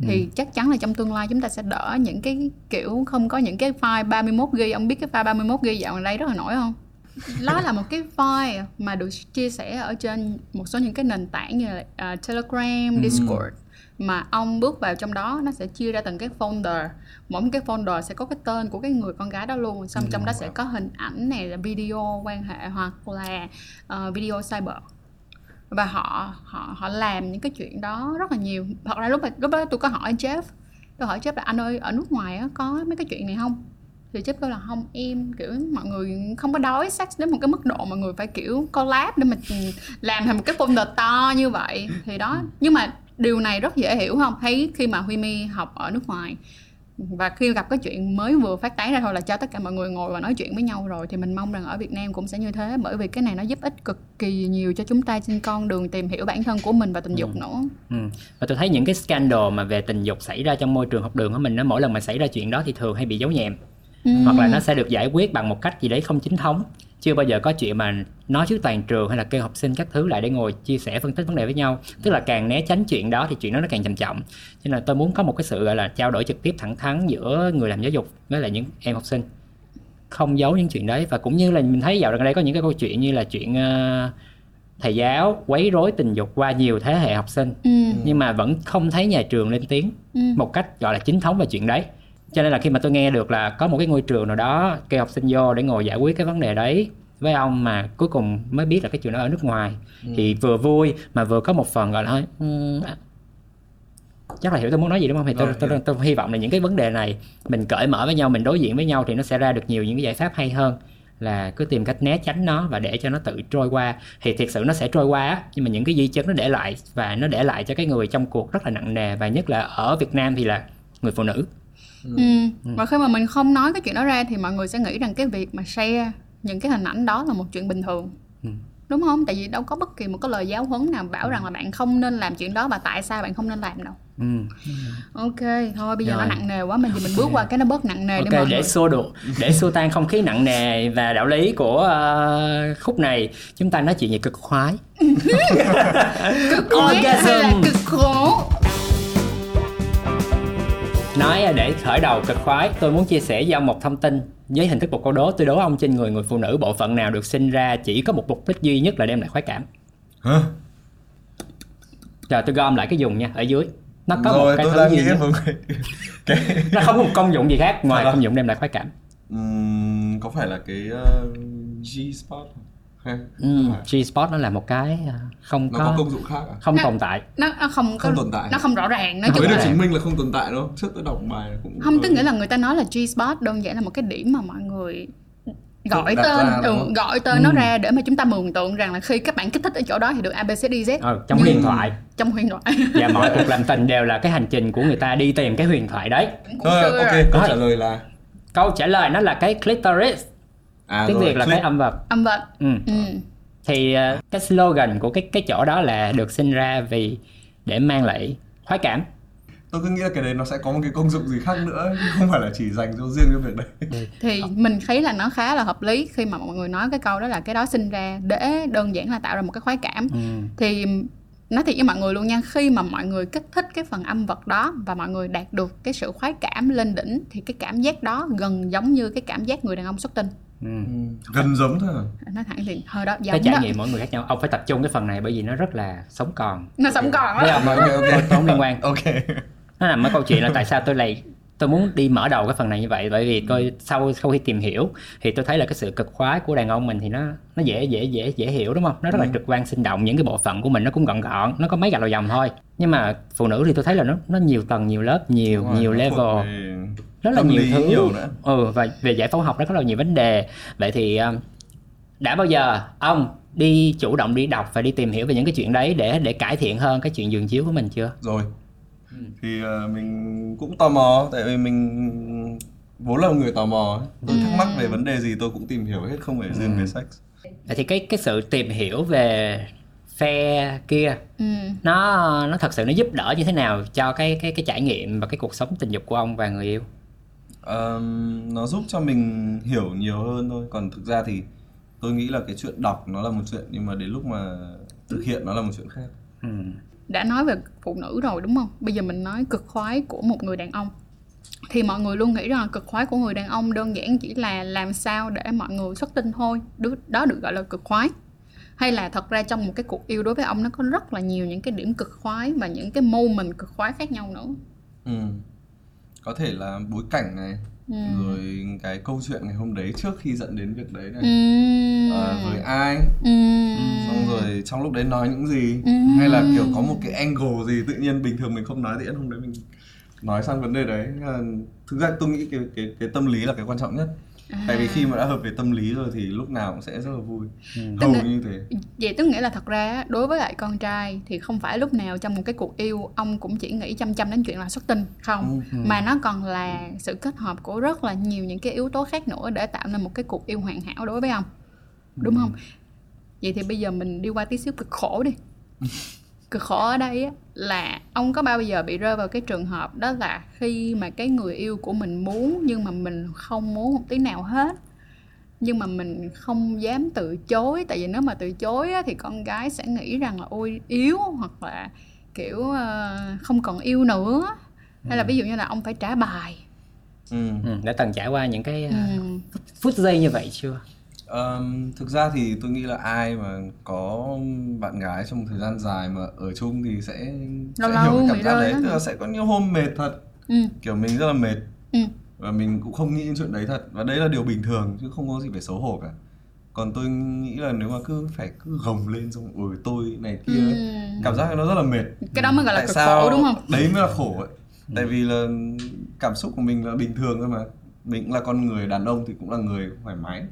Thì chắc chắn là trong tương lai chúng ta sẽ đỡ những cái kiểu không có những cái file 31 GB ông biết cái file 31 GB dạo gần đây rất là nổi không đó là một cái file mà được chia sẻ ở trên một số những cái nền tảng như là à, Telegram, Discord. Mà ông bước vào trong đó nó sẽ chia ra từng cái folder. Mỗi cái folder sẽ có cái tên của cái người con gái đó luôn. Xong trong đó sẽ có hình ảnh này là video quan hệ hoặc là ờ, video cyber. Và họ họ họ làm những cái chuyện đó rất là nhiều. Thật ra lúc mà lúc đó tôi có hỏi Jeff. Tôi hỏi Jeff là anh ơi ở nước ngoài á, có mấy cái chuyện này không thì kêu là không em kiểu mọi người không có đói sex đến một cái mức độ mọi người phải kiểu collab để mà làm thành một cái folder to như vậy. Thì đó nhưng mà điều này rất dễ hiểu không? Thấy khi mà Huy My học ở nước ngoài và khi gặp cái chuyện mới vừa phát tán ra thôi là cho tất cả mọi người ngồi và nói chuyện với nhau rồi thì mình mong rằng ở Việt Nam cũng sẽ như thế bởi vì cái này nó giúp ích cực kỳ nhiều cho chúng ta trên con đường tìm hiểu bản thân của mình và tình dục nữa. Ừ. Và tôi thấy những cái scandal mà về tình dục xảy ra trong môi trường học đường của mình nó mỗi lần mà xảy ra chuyện đó thì thường hay bị giấu nhẹm hoặc là nó sẽ được giải quyết bằng một cách gì đấy không chính thống. Chưa bao giờ có chuyện mà nói trước toàn trường hay là kêu học sinh các thứ lại để ngồi chia sẻ phân tích vấn đề với nhau. Tức là càng né tránh chuyện đó thì chuyện đó nó càng trầm trọng. Cho nên là tôi muốn có một cái sự gọi là trao đổi trực tiếp thẳng thắn giữa người làm giáo dục với lại những em học sinh. Không giấu những chuyện đấy và cũng như là mình thấy dạo gần đây có những cái câu chuyện như là chuyện ờ, thầy giáo quấy rối tình dục qua nhiều thế hệ học sinh. Ừ. nhưng mà vẫn không thấy nhà trường lên tiếng Ừ. một cách gọi là chính thống về chuyện đấy cho nên là khi mà tôi nghe được là có một cái ngôi trường nào đó kêu học sinh vô để ngồi giải quyết cái vấn đề đấy với ông mà cuối cùng mới biết là cái chuyện đó ở nước ngoài thì vừa vui mà vừa có một phần gọi là hơi "Ừm, à." chắc là hiểu tôi muốn nói gì đúng không? Thì tôi, Rồi, tôi, tôi, tôi hy vọng là những cái vấn đề này mình cởi mở với nhau mình đối diện với nhau thì nó sẽ ra được nhiều những cái giải pháp hay hơn là cứ tìm cách né tránh nó và để cho nó tự trôi qua. Thì thiệt sự nó sẽ trôi qua á, nhưng mà những cái di chứng nó để lại và nó để lại cho cái người trong cuộc rất là nặng nề và nhất là ở Việt Nam thì là người phụ nữ Ừ. Và khi mà mình không nói cái chuyện đó ra thì mọi người sẽ nghĩ rằng cái việc mà share những cái hình ảnh đó là một chuyện bình thường. Ừ. Đúng không? Tại vì đâu có bất kỳ một cái lời giáo huấn nào bảo rằng là bạn không nên làm chuyện đó và tại sao bạn không nên làm đâu. ừ. Ok, thôi bây giờ Rồi. nó nặng nề quá mình thì mình bước qua cái nó bớt nặng nề để Ok, mọi để xua đuổi, để xua tan không khí nặng nề và đạo lý của ờ, khúc này, chúng ta nói chuyện về cực khoái. Cực khoái hay là cực khổ? Nói để khởi đầu cực khoái, tôi muốn chia sẻ với ông một thông tin với hình thức một câu đố. Tôi đố ông trên người người phụ nữ bộ phận nào được sinh ra chỉ có một mục đích duy nhất là đem lại khoái cảm. hả Giờ tôi gom lại cái dùng nha, ở dưới. Nó có rồi một cái thứ nhất. một cái, Nó không có một công dụng gì khác ngoài à? công dụng đem lại khoái cảm. Ừm, có phải là cái uh, G spot Ừ, phải? G-spot nó là một cái ờ, không nó có, có công dụng khác à? không Nó- tồn tại. Nó nó không có Không tồn tại. Nó không rõ ràng, chung mới được chứng minh là không tồn tại đâu trước tôi đọc bài cũng không tức nghĩa là người ta nói là G-spot đơn giản là một cái điểm mà mọi người gọi tên ra, ừ, gọi tên nó ra để mà chúng ta mường tượng rằng là khi các bạn kích thích ở chỗ đó thì được ABCDZ Ờ, trong Nhưng- huyền thoại. trong huyền thoại. Và mọi cuộc làm tình đều là cái hành trình của người ta đi tìm cái huyền thoại đấy. Cũng chưa ok rồi. câu trả lời là? Câu trả lời nó là cái clitoris à tiếng rồi, việt là cái âm vật âm vật ừ. ừ. thì ờ, cái slogan của cái cái chỗ đó là được sinh ra vì để mang lại khoái cảm. Tôi cứ nghĩ là cái đấy nó sẽ có một cái công dụng gì khác nữa không phải là chỉ dành cho riêng cái việc đấy. Thì mình thấy là nó khá là hợp lý khi mà mọi người nói cái câu đó là cái đó sinh ra để đơn giản là tạo ra một cái khoái cảm. Ừ. thì nói thiệt với mọi người luôn nha khi mà mọi người kích thích cái phần âm vật đó và mọi người đạt được cái sự khoái cảm lên đỉnh thì cái cảm giác đó gần giống như cái cảm giác người đàn ông xuất tinh Ừ. gần giống thôi. À. nói thẳng thì hơi đó cái giống trải đó. nghiệm mỗi người khác nhau. Ông phải tập trung cái phần này bởi vì nó rất là sống còn. Nó sống còn với đó ông Ok, ok, ok. tôi không liên quan. Ok. Nó nằm ở câu chuyện là tại sao tôi lại tôi muốn đi mở đầu cái phần này như vậy. Bởi vì tôi sau sau khi tìm hiểu thì tôi thấy là cái sự cực khoái của đàn ông mình thì nó nó dễ dễ dễ dễ hiểu đúng không? Nó rất là trực quan sinh động. Những cái bộ phận của mình nó cũng gọn gọn nó có mấy gạch đầu dòng thôi. Nhưng mà phụ nữ thì tôi thấy là nó nó nhiều tầng nhiều lớp nhiều Đúng rồi, nhiều thuộc level rất là tâm nhiều lý thứ. nhiều nữa. ừ và về giải phẫu học nó có rất là nhiều vấn đề. Vậy thì um, đã bao giờ ông đi chủ động đi đọc và đi tìm hiểu về những cái chuyện đấy để để cải thiện hơn cái chuyện giường chiếu của mình chưa? Rồi. Thì ờ, mình cũng tò mò tại vì mình vốn là một người tò mò ấy. tôi thắc mắc về vấn đề gì tôi cũng tìm hiểu hết không phải riêng về sex. Vậy thì cái cái sự tìm hiểu về phe kia ừ. nó nó thật sự nó giúp đỡ như thế nào cho cái cái cái trải nghiệm và cái cuộc sống tình dục của ông và người yêu Ờm, nó giúp cho mình hiểu nhiều hơn thôi. Còn thực ra thì tôi nghĩ là cái chuyện đọc nó là một chuyện nhưng mà đến lúc mà thực hiện nó là một chuyện khác. Ừ. đã nói về phụ nữ rồi đúng không? Bây giờ mình nói cực khoái của một người đàn ông. Thì mọi người luôn nghĩ rằng cực khoái của người đàn ông đơn giản chỉ là làm sao để mọi người xuất tinh thôi. Đó được gọi là cực khoái. Hay là thật ra trong một cái cuộc yêu đối với ông nó có rất là nhiều những cái điểm cực khoái và những cái moment cực khoái khác nhau nữa. Ừ. có thể là bối cảnh này Ừ. rồi cái câu chuyện ngày hôm đấy trước khi dẫn đến việc đấy này Ừm. Ờ, với ai Ừm. xong rồi trong lúc đấy nói những gì Ừ. hay là kiểu có một cái angle gì tự nhiên bình thường mình không nói thì hôm đấy mình nói sang vấn đề đấy thực ra tôi nghĩ cái cái cái tâm lý là cái quan trọng nhất tại vì khi mà đã hợp về tâm lý rồi thì lúc nào cũng sẽ rất là vui. Hầu Tức là- như thế. Vậy tức nghĩa là thật ra đối với lại con trai thì không phải lúc nào trong một cái cuộc yêu ông cũng chỉ nghĩ chăm chăm đến chuyện là xuất tinh không? Mà nó còn là sự kết hợp của rất là nhiều những cái yếu tố khác nữa để tạo nên một cái cuộc yêu hoàn hảo đối với ông. Đúng không? Vậy thì bây giờ mình đi qua tí xíu cực khổ đi cực khổ ở đây á, là ông có bao giờ bị rơi vào cái trường hợp đó là khi mà cái người yêu của mình muốn nhưng mà mình không muốn một tí nào hết? Nhưng mà mình không dám từ chối tại vì nếu mà từ chối á, thì con gái sẽ nghĩ rằng là ôi yếu hoặc là kiểu ờ, không còn yêu nữa. Hay là ví dụ như là ông phải trả bài. Ừ. Ừ, đã từng trải qua những cái ừ. uh, phút giây như vậy chưa Ờm, thực ra thì tôi nghĩ là ai mà có bạn gái trong thời gian dài mà ở chung thì sẽ, Lâu sẽ lâu hiểu cảm giác đấy. đó tức là sẽ có những hôm mệt thật. Ừ. kiểu mình rất là mệt. Ừ. và mình cũng không nghĩ đến chuyện đấy thật. Và đấy là điều bình thường chứ không có gì phải xấu hổ cả. Còn tôi nghĩ là nếu mà cứ phải cứ gồng lên xong ôi tôi này kia Ừ. cảm giác nó rất là mệt. Cái đó mới gọi là tại cực sao khổ đúng không? đấy mới là khổ ấy. Tại vì là cảm xúc của mình là bình thường thôi mà. Mình cũng là con người đàn ông thì cũng là người thoải mái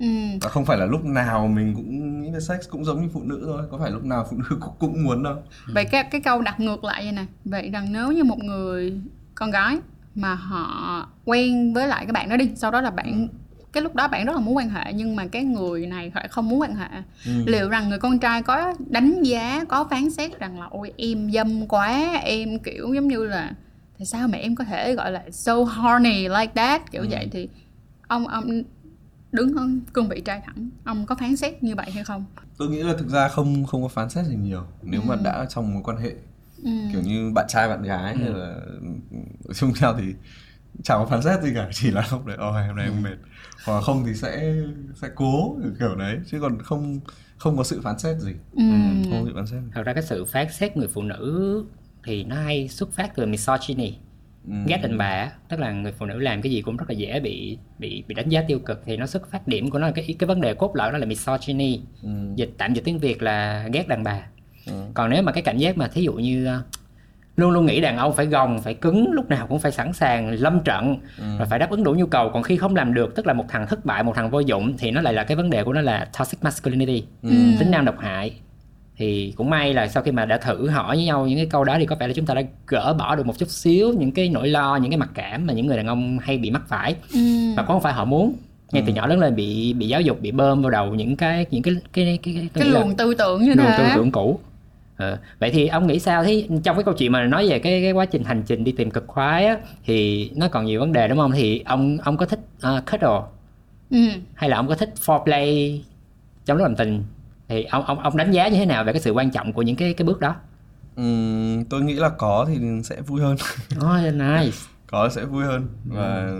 ừ. và không phải là lúc nào mình cũng nghĩ về sex cũng giống như phụ nữ thôi có phải lúc nào phụ nữ cũng, cũng muốn đâu vậy cái cái câu đặt ngược lại vậy nè vậy rằng nếu như một người con gái mà họ quen với lại cái bạn đó đi sau đó là bạn cái lúc đó bạn rất là muốn quan hệ nhưng mà cái người này lại không muốn quan hệ Ừ. liệu rằng người con trai có đánh giá có phán xét rằng là ôi em dâm quá em kiểu giống như là tại sao mà em có thể gọi là so horny like that kiểu Ừ. vậy thì ông ông đứng ở cương vị trai thẳng. Ông có phán xét như vậy hay không? Tôi nghĩ là thực ra không không có phán xét gì nhiều. Nếu mà đã trong mối quan hệ ừ. kiểu như bạn trai bạn gái hay là ở chung nhau thì chẳng có phán xét gì cả chỉ là lúc đấy ôi hôm nay em mệt. Hoặc không thì sẽ sẽ cố kiểu đấy. Chứ còn không không có sự phán xét gì. Ừ. không có sự phán xét thật ra cái sự phán xét người phụ nữ thì nó hay xuất phát từ misogyny Ừ. ghét đàn bà tức là người phụ nữ làm cái gì cũng rất là dễ bị bị bị đánh giá tiêu cực thì nó xuất phát điểm của nó là cái cái vấn đề cốt lõi đó là misogyny Ừ. dịch tạm dịch tiếng việt là ghét đàn bà Ừ. còn nếu mà cái cảm giác mà thí dụ như ờ, luôn luôn nghĩ đàn ông phải gồng phải cứng lúc nào cũng phải sẵn sàng lâm trận Ừ. và phải đáp ứng đủ nhu cầu còn khi không làm được tức là một thằng thất bại một thằng vô dụng thì nó lại là cái vấn đề của nó là toxic masculinity Ừ. tính nam độc hại thì cũng may là sau khi mà đã thử hỏi với nhau những cái câu đó thì có vẻ là chúng ta đã gỡ bỏ được một chút xíu những cái nỗi lo những cái mặc cảm mà những người đàn ông hay bị mắc phải. Ừ. và cũng không phải họ muốn. Ngay từ nhỏ lớn lên bị bị giáo dục bị bơm vào đầu những cái những cái cái cái cái, cái luồng tư tưởng như luồng tư thế. tưởng cũ. Ờ, vậy thì ông nghĩ sao? Thế trong cái câu chuyện mà nói về cái cái quá trình hành trình đi tìm cực khoái á thì nó còn nhiều vấn đề đúng không? Thì ông ông có thích uh, cuddle? Ừ. hay là ông có thích foreplay trong lúc làm tình thì ông ông ông đánh giá như thế nào về cái sự quan trọng của những cái cái bước đó? Ừm, tôi nghĩ là có thì sẽ vui hơn. Oh, nice. Có sẽ vui hơn và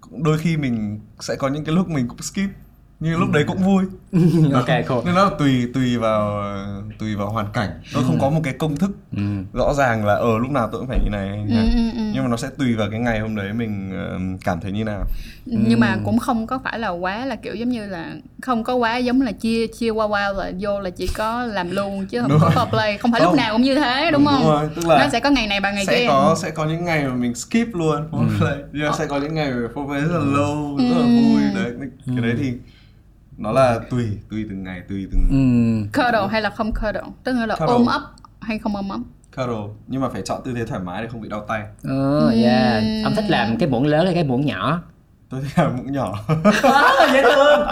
cũng đôi khi mình sẽ có những cái lúc mình cũng skip nhưng lúc đấy cũng vui. Ok cool nên nó là tùy tùy vào tùy vào hoàn cảnh. Nó không có một cái công thức ừ. rõ ràng là ở lúc nào tôi cũng phải như này, như Ừ, này. ừ, ừ. nhưng mà nó sẽ tùy vào cái ngày hôm đấy mình ờ, cảm thấy như nào. Nhưng mà cũng không có phải là quá là kiểu giống như là không có quá giống là chia chia qua qua là vô là chỉ có làm luôn chứ không Đúng có rồi. foreplay không phải lúc Không. nào cũng như thế đúng không? rồi tức là nó sẽ có ngày này bằng ngày sẽ kia. có sẽ có những ngày mà mình skip luôn. Foreplay nhưng mà sẽ có những ngày mà foreplay rất là lâu rất là Ừ. vui. Đấy cái đấy thì nó là tùy tùy từng ngày tùy từng Ừ. cuddle hay là không cuddle tức là Cuddle. ôm ấp hay không ôm ấp cuddle nhưng mà phải chọn tư thế thoải mái để không bị đau tay Oh, yeah. Ông thích làm cái muỗng lớn hay cái muỗng nhỏ? Tôi thích làm muỗng nhỏ Quá dễ thương.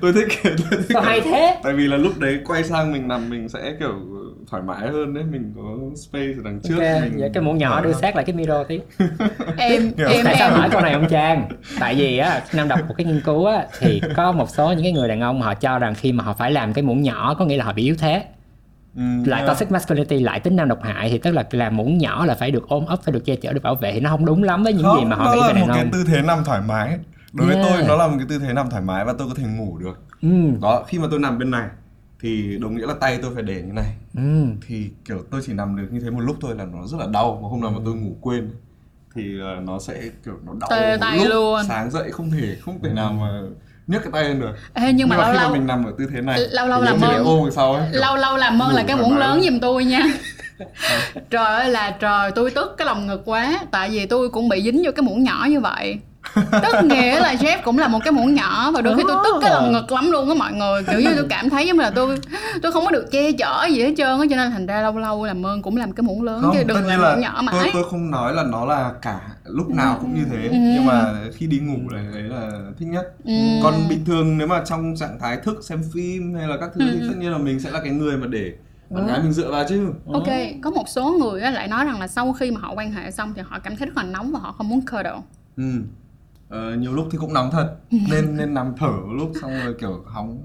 tôi thích tôi thích Sao hay thế? tại vì là lúc đấy quay sang mình nằm mình sẽ kiểu thoải mái hơn đấy mình có space ở đằng trước Ok, mình vậy cái muỗng nhỏ đưa sát lại cái mirror tí. em em Tại sao em hỏi câu này ông Trang? Tại vì á, Nam đọc một cái nghiên cứu á, thì có một số những cái người đàn ông họ cho rằng khi mà họ phải làm cái muỗng nhỏ có nghĩa là họ bị yếu thế. Ừ, Lại mà- toxic masculinity lại tính nam độc hại thì tức là làm muỗng nhỏ là phải được ôm ấp, phải được che chở, được bảo vệ thì nó không đúng lắm với những gì mà họ nó nghĩ là về đàn một cái ông. tư thế nằm thoải mái đối với Yeah. tôi nó là một cái tư thế nằm thoải mái và tôi có thể ngủ được Ừ. đó khi mà tôi nằm bên này thì đồng nghĩa là tay tôi phải để như này Ừ. thì kiểu tôi chỉ nằm được như thế một lúc thôi là nó rất là đau và hôm nào mà tôi ngủ quên thì ờ, nó sẽ kiểu nó đau một tay lúc. luôn. sáng dậy không thể không thể nào mà nhấc cái tay lên được. Ê, nhưng mà lâu khi lâu mà mình nằm ở tư thế này lâu lâu làm ơn. ôm sau ấy. Lâu lâu làm ơn là cái muỗng lớn giùm tôi nha. Trời ơi là trời tôi tức cái lòng ngực quá tại vì tôi cũng bị dính vô cái muỗng nhỏ như vậy tức nghĩa là Jeff cũng là một cái muỗng nhỏ và đôi khi tôi tức cái lòng ngực lắm luôn á mọi người. Kiểu như tôi cảm thấy giống như là tôi tôi không có được che chở gì hết trơn á cho nên thành ra lâu lâu làm ơn cũng làm cái muỗng lớn không chứ đừng làm là muỗng nhỏ tôi mãi. tôi không nói là nó là cả lúc nào cũng như thế Ừ. nhưng mà khi đi ngủ này đấy là thích nhất. Ừ. còn bình thường nếu mà trong trạng thái thức xem phim hay là các thứ thì tất nhiên là mình sẽ là cái người mà để bạn gái mình dựa vào chứ. Ok có một số người á lại nói rằng là sau khi mà họ quan hệ xong thì họ cảm thấy rất là nóng và họ không muốn cuddle ừ. Ờ, nhiều lúc thì cũng nóng thật. Nên nên nằm thở lúc xong rồi kiểu hóng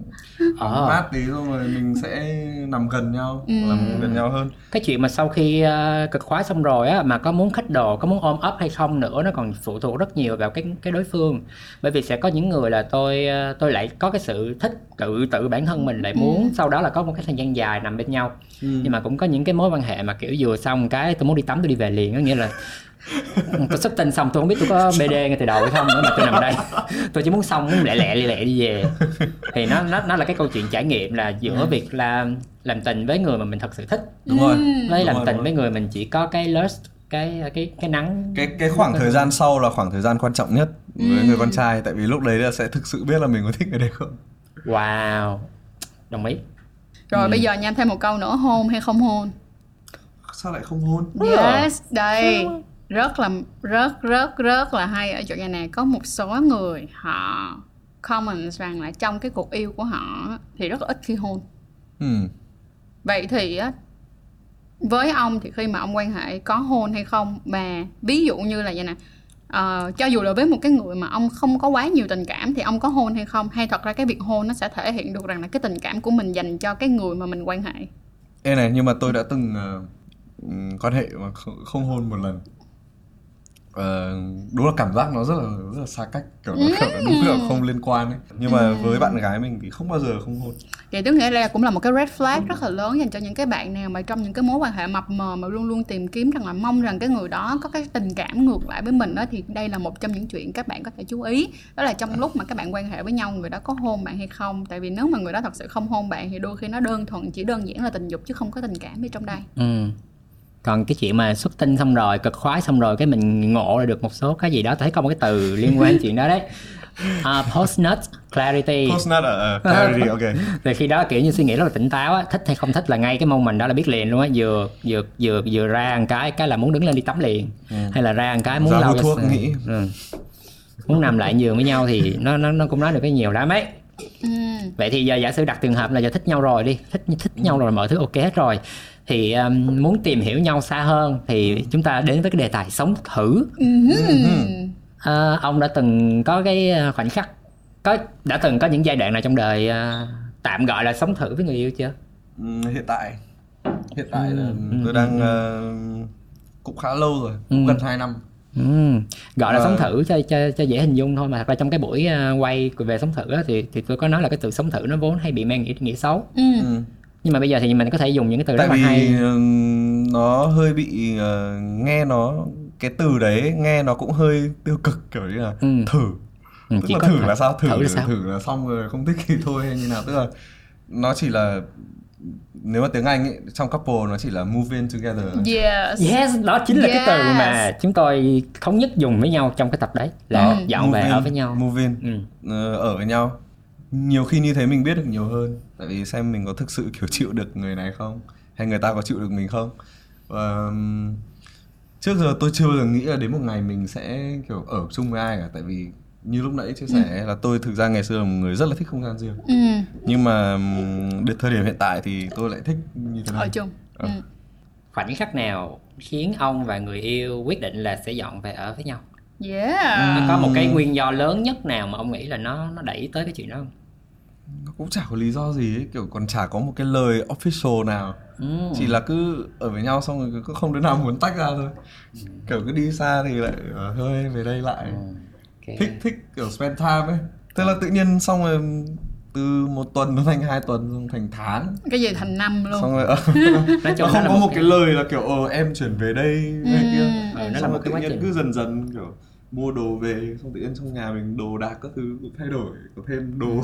hóng Ờ. mát tí xong rồi mình sẽ nằm gần nhau Ừ. làm gần nhau hơn. Cái chuyện mà sau khi ờ, cực khoái xong rồi á mà có muốn khích đồ có muốn ôm ấp hay không nữa nó còn phụ thuộc rất nhiều vào cái cái đối phương. Bởi vì sẽ có những người là tôi ờ, tôi lại có cái sự thích tự tự bản thân mình lại muốn. Sau đó là có một cái thời gian dài nằm bên nhau. Nhưng mà cũng có những cái mối quan hệ mà kiểu vừa xong cái tôi muốn đi tắm tôi đi về liền có nghĩa là tôi xuất tinh xong tôi không biết tôi có bd ngay từ đầu hay không nữa mà tôi nằm đây. Tôi chỉ muốn xong muốn lẹ lẹ lẹ lẹ đi về. Thì nó nó nó là cái câu chuyện trải nghiệm là giữa việc làm làm tình với người mà mình thật sự thích. Đúng rồi. Với Đúng làm rồi, tình với người mình chỉ có cái lust cái cái cái nắng. Cái cái khoảng thời gian sau là khoảng thời gian quan trọng nhất với người con trai tại vì lúc đấy là sẽ thực sự biết là mình có thích người đấy không. Wow. Đồng ý. Rồi bây giờ nha thêm một câu nữa hôn hay không hôn? Sao lại không hôn? Yes, đây rất là rất rất rất là hay ở chỗ nhà này. Có một số người họ comment rằng là trong cái cuộc yêu của họ thì rất là ít khi hôn. ừ. Vậy thì á với ông thì khi mà ông quan hệ có hôn hay không? Mà ví dụ như là vậy nè ờ, cho dù là với một cái người mà ông không có quá nhiều tình cảm thì ông có hôn hay không? Hay thật ra cái việc hôn nó sẽ thể hiện được rằng là cái tình cảm của mình dành cho cái người mà mình quan hệ? Ê này nhưng mà tôi đã từng ừm, quan hệ mà không hôn một lần Ờ, đúng là cảm giác nó rất là rất là xa cách kiểu nó kiểu là đúng là không liên quan ấy. Nhưng mà với bạn gái mình thì không bao giờ không hôn. Vậy tức nghĩa là cũng là một cái red flag rất là lớn dành cho những cái bạn nào mà trong những cái mối quan hệ mập mờ mà luôn luôn tìm kiếm rằng là mong rằng cái người đó có cái tình cảm ngược lại với mình đó thì đây là một trong những chuyện các bạn có thể chú ý. Đó là trong lúc mà các bạn quan hệ với nhau người đó có hôn bạn hay không? Tại vì nếu mà người đó thật sự không hôn bạn thì đôi khi nó đơn thuần chỉ đơn giản là tình dục chứ không có tình cảm ở trong đây. Ừ. còn cái chuyện mà xuất tinh xong rồi cực khoái xong rồi cái mình ngộ ra được một số cái gì đó thấy có một cái từ liên quan chuyện đó đấy uh, post nut clarity Post nut à? Uh, clarity, ok Thì khi đó kiểu như suy nghĩ rất là tỉnh táo á, thích hay không thích là ngay cái moment đó là biết liền luôn á, vừa vừa vừa vừa ra một cái cái là muốn đứng lên đi tắm liền, hay là ra một cái muốn lau thuốc ừ. nghĩ. Ừ. muốn nằm lại giường với nhau thì nó nó nó cũng nói được cái nhiều lắm ấy. Ừ. vậy thì giờ giả sử đặt trường hợp là giờ thích nhau rồi đi thích thích nhau rồi mọi thứ ok hết rồi thì um, muốn tìm hiểu nhau xa hơn thì chúng ta đến với cái đề tài sống thử Ừ. Ờ, ông đã từng có cái ờ, khoảnh khắc có đã từng có những giai đoạn nào trong đời ờ, tạm gọi là sống thử với người yêu chưa hiện tại hiện tại là Ừ. tôi đang ờ, cũng khá lâu rồi cũng gần 2 năm Ừ. gọi là Ờ. sống thử cho, cho cho dễ hình dung thôi mà thật ra trong cái buổi quay về sống thử á, thì thì tôi có nói là cái từ sống thử nó vốn hay bị mang nghĩa nghĩa xấu Ừ. Nhưng mà bây giờ thì mình có thể dùng những cái từ tại rất là vì hay nó hơi bị ờ, nghe nó cái từ đấy nghe nó cũng hơi tiêu cực kiểu như là Ừ. thử Ừ, tức chỉ là có thử thật- là sao thử thử là sao thử là xong rồi không thích thì thôi hay như nào tức là nó chỉ là nếu mà tiếng Anh ấy, trong couple nó chỉ là move in together Yes. Yes, đó chính là cái từ Yes. mà chúng tôi thống nhất dùng với nhau trong cái tập đấy là Ừ. dọn về ở với nhau. move in Ừ. ờ, ở với nhau nhiều khi như thế mình biết được nhiều hơn tại vì xem mình có thực sự kiểu chịu được người này không hay người ta có chịu được mình không và trước giờ tôi chưa bao giờ nghĩ là đến một ngày mình sẽ kiểu ở chung với ai cả tại vì như lúc nãy chia sẻ là tôi thực ra ngày xưa là một người rất là thích không gian riêng Ừ. nhưng mà đến thời điểm hiện tại thì tôi lại thích như thế này Ở chung. Ờ. Ừ. Khoảnh khắc nào khiến ông và người yêu quyết định là sẽ dọn về ở với nhau? Yeah. Nó có một cái nguyên do lớn nhất nào mà ông nghĩ là nó nó đẩy tới cái chuyện đó không? Nó cũng chả có lý do gì ấy kiểu còn chả có một cái lời official nào Ừ. chỉ là cứ ở với nhau xong rồi cứ không đứa nào muốn tách ra thôi kiểu cứ đi xa thì lại ờ, hơi về đây lại Ok. thích thích kiểu spend time ấy thế là tự nhiên xong rồi từ một tuần nó thành hai tuần xong thành tháng Cái gì thành năm luôn. xong rồi ờ, Nói chung nó không là có một cái- lời là kiểu ờ em chuyển về đây hay kia Ừ, nó là một cái tự quá nhiên trình. cứ dần dần kiểu mua đồ về xong tự nhiên trong nhà mình đồ đạc các thứ cũng thay đổi có thêm đồ.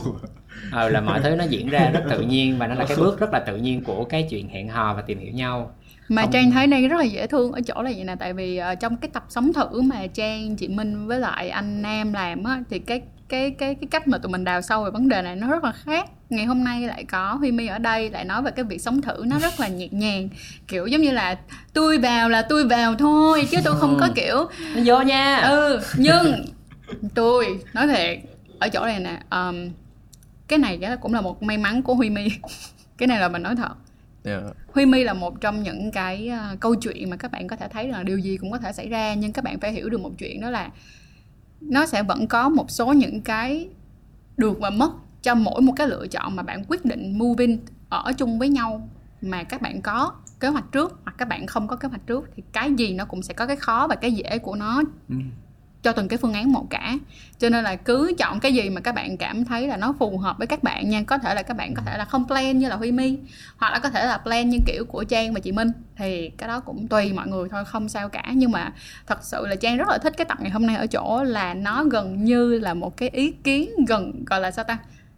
Ờ là mọi thứ nó diễn ra rất tự nhiên và nó là cái bước rất là tự nhiên của cái chuyện hẹn hò và tìm hiểu nhau. Mà Không- trang thấy đây rất là dễ thương ở chỗ là vậy nè tại vì ờ, trong cái tập sống thử mà trang chị minh với lại anh nam làm á thì cái cái cái cái cách mà tụi mình đào sâu về vấn đề này nó rất là khác. Ngày hôm nay lại có huy my ở đây lại nói về cái việc sống thử nó rất là nhẹ nhàng. Kiểu giống như là tôi vào là tôi vào thôi chứ tôi không có kiểu nó vô nha. Ừ nhưng tôi nói thiệt ở chỗ này nè um, cái này cũng là một may mắn của huy my. Cái này là mình nói thật. Yeah. Huy My là một trong những cái ờ, câu chuyện mà các bạn có thể thấy là điều gì cũng có thể xảy ra nhưng các bạn phải hiểu được một chuyện đó là nó sẽ vẫn có một số những cái được và mất cho mỗi một cái lựa chọn mà bạn quyết định moving ở chung với nhau mà các bạn có kế hoạch trước hoặc các bạn không có kế hoạch trước thì cái gì nó cũng sẽ có cái khó và cái dễ của nó. Ừ cho từng cái phương án một cả. Cho nên là cứ chọn cái gì mà các bạn cảm thấy là nó phù hợp với các bạn nha. Có thể là các bạn có thể là không plan như là huy mi, hoặc là có thể là plan như kiểu của trang và chị minh. Thì cái đó cũng tùy mọi người thôi không sao cả. Nhưng mà thật sự là trang rất là thích cái tập ngày hôm nay ở chỗ là nó gần như là một cái ý kiến gần gọi là sao ta?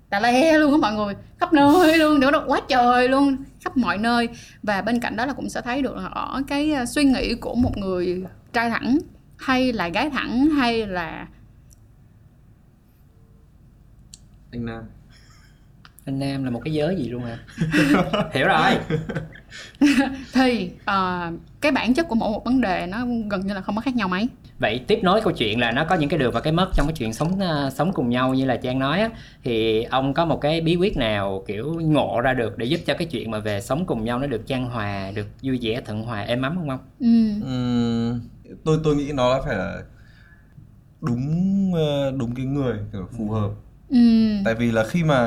Tà le luôn á mọi người. Khắp nơi luôn nữa đó quá trời luôn khắp mọi nơi. Và bên cạnh đó là cũng sẽ thấy được là ở cái à, suy nghĩ của một người trai thẳng hay là gái thẳng hay là anh nam. Anh nam là một cái giới gì luôn à? Hiểu rồi. Thì ờ, cái bản chất của mỗi một vấn đề nó gần như là không có khác nhau mấy. Vậy tiếp nối câu chuyện là nó có những cái được và cái mất trong cái chuyện sống ờ, sống cùng nhau như là trang nói á. Thì ông có một cái bí quyết nào kiểu ngộ ra được để giúp cho cái chuyện mà về sống cùng nhau nó được chan hòa được vui vẻ thuận hòa êm ấm không ông? Ừ. Ừm, tôi tôi nghĩ nó là phải là đúng ờ, đúng cái người kiểu phù hợp Ừ. tại vì là khi mà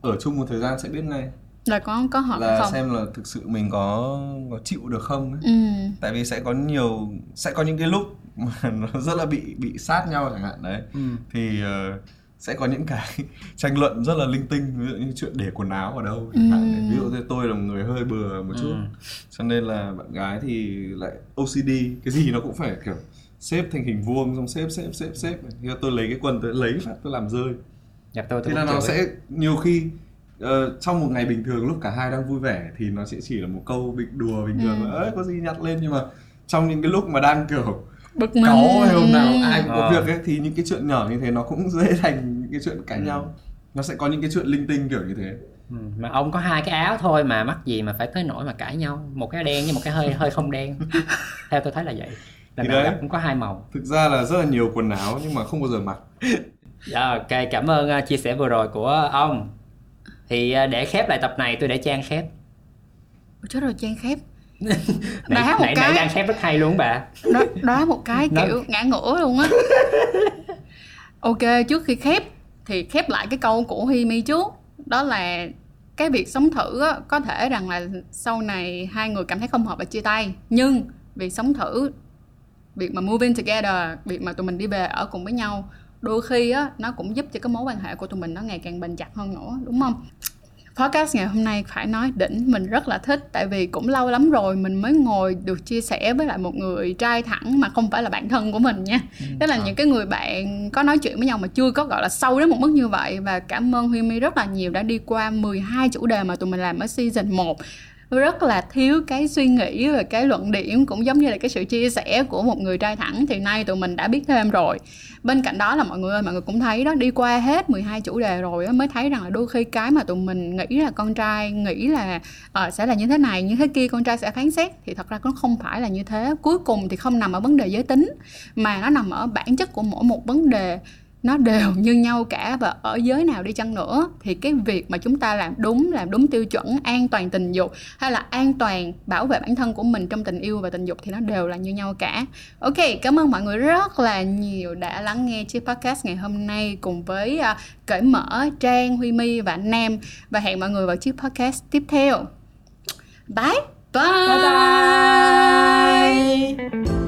ở chung một thời gian sẽ biết ngay là có có hợp hay là không xem là thực sự mình có có chịu được không ấy. ừ. tại vì sẽ có nhiều sẽ có những cái lúc mà nó rất là bị bị sát nhau chẳng hạn đấy thì ờ, sẽ có những cái tranh luận rất là linh tinh ví dụ như chuyện để quần áo ở đâu chẳng hạn Ừ. ví dụ như tôi là một người hơi bừa một chút Ừ. cho nên là bạn gái thì lại OCD cái gì nó cũng phải kiểu xếp thành hình vuông xong xếp xếp xếp xếp thì tôi lấy cái quần tôi lấy phát tôi làm rơi Dạ, tôi, tôi thế là nó chịu ấy. sẽ nhiều khi ờ, trong một ngày bình thường lúc cả hai đang vui vẻ thì nó sẽ chỉ là một câu bình đùa bình thường Ừ. là ơi có gì nhặt lên nhưng mà trong những cái lúc mà đang kiểu bực mình cáu hay hôm nào Ừ. ai cũng có Ờ. việc ấy thì những cái chuyện nhỏ như thế nó cũng dễ thành những cái chuyện cãi nhau. Nó sẽ có những cái chuyện linh tinh kiểu như thế. Ừ, mà ông có hai cái áo thôi mà mắc gì mà phải tới nỗi mà cãi nhau. Một cái đen với một cái hơi hơi không đen. Theo tôi thấy là vậy. Lần Thì đấy. cũng có hai màu. Thực ra là rất là nhiều quần áo nhưng mà không bao giờ mặc. Dạ, ok cảm ơn uh, chia sẻ vừa rồi của ông. Thì uh, để khép lại tập này tôi để trang khép. Ủa, chết rồi trang khép nãy, Đá một nãy, cái. nãy đang khép rất hay luôn bà. Đó, đó một cái Nó- kiểu ngã ngửa luôn á. Ok trước khi khép thì khép lại cái câu của Huy Mi trước. Đó là cái việc sống thử á, có thể rằng là sau này hai người cảm thấy không hợp và chia tay. Nhưng việc sống thử việc mà moving together việc mà tụi mình đi về ở cùng với nhau đôi khi á nó cũng giúp cho cái mối quan hệ của tụi mình nó ngày càng bền chặt hơn nữa đúng không podcast ngày hôm nay phải nói đỉnh mình rất là thích. Tại vì cũng lâu lắm rồi mình mới ngồi được chia sẻ với lại một người trai thẳng mà không phải là bạn thân của mình nha. Tức là những cái người bạn có nói chuyện với nhau mà chưa có gọi là sâu đến một mức như vậy. Và cảm ơn Huy My rất là nhiều đã đi qua 12 chủ đề mà tụi mình làm ở season 1 rất là thiếu cái suy nghĩ và cái luận điểm cũng giống như là cái sự chia sẻ của một người trai thẳng. Thì nay tụi mình đã biết thêm rồi. Bên cạnh đó là mọi người ơi mọi người cũng thấy đó đi qua hết 12 chủ đề rồi á, mới thấy rằng là đôi khi cái mà tụi mình nghĩ là con trai nghĩ là uh, sẽ là như thế này như thế kia con trai sẽ phán xét thì thật ra nó không phải là như thế. Cuối cùng thì không nằm ở vấn đề giới tính mà nó nằm ở bản chất của mỗi một vấn đề nó đều như nhau cả và ở giới nào đi chăng nữa thì cái việc mà chúng ta làm đúng làm đúng tiêu chuẩn an toàn tình dục hay là an toàn bảo vệ bản thân của mình trong tình yêu và tình dục thì nó đều là như nhau cả. Ok cảm ơn mọi người rất là nhiều đã lắng nghe chiếc podcast ngày hôm nay cùng với uh, cởi mở trang huy my và nam. Và hẹn mọi người vào chiếc podcast tiếp theo. Bye bye, bye, bye.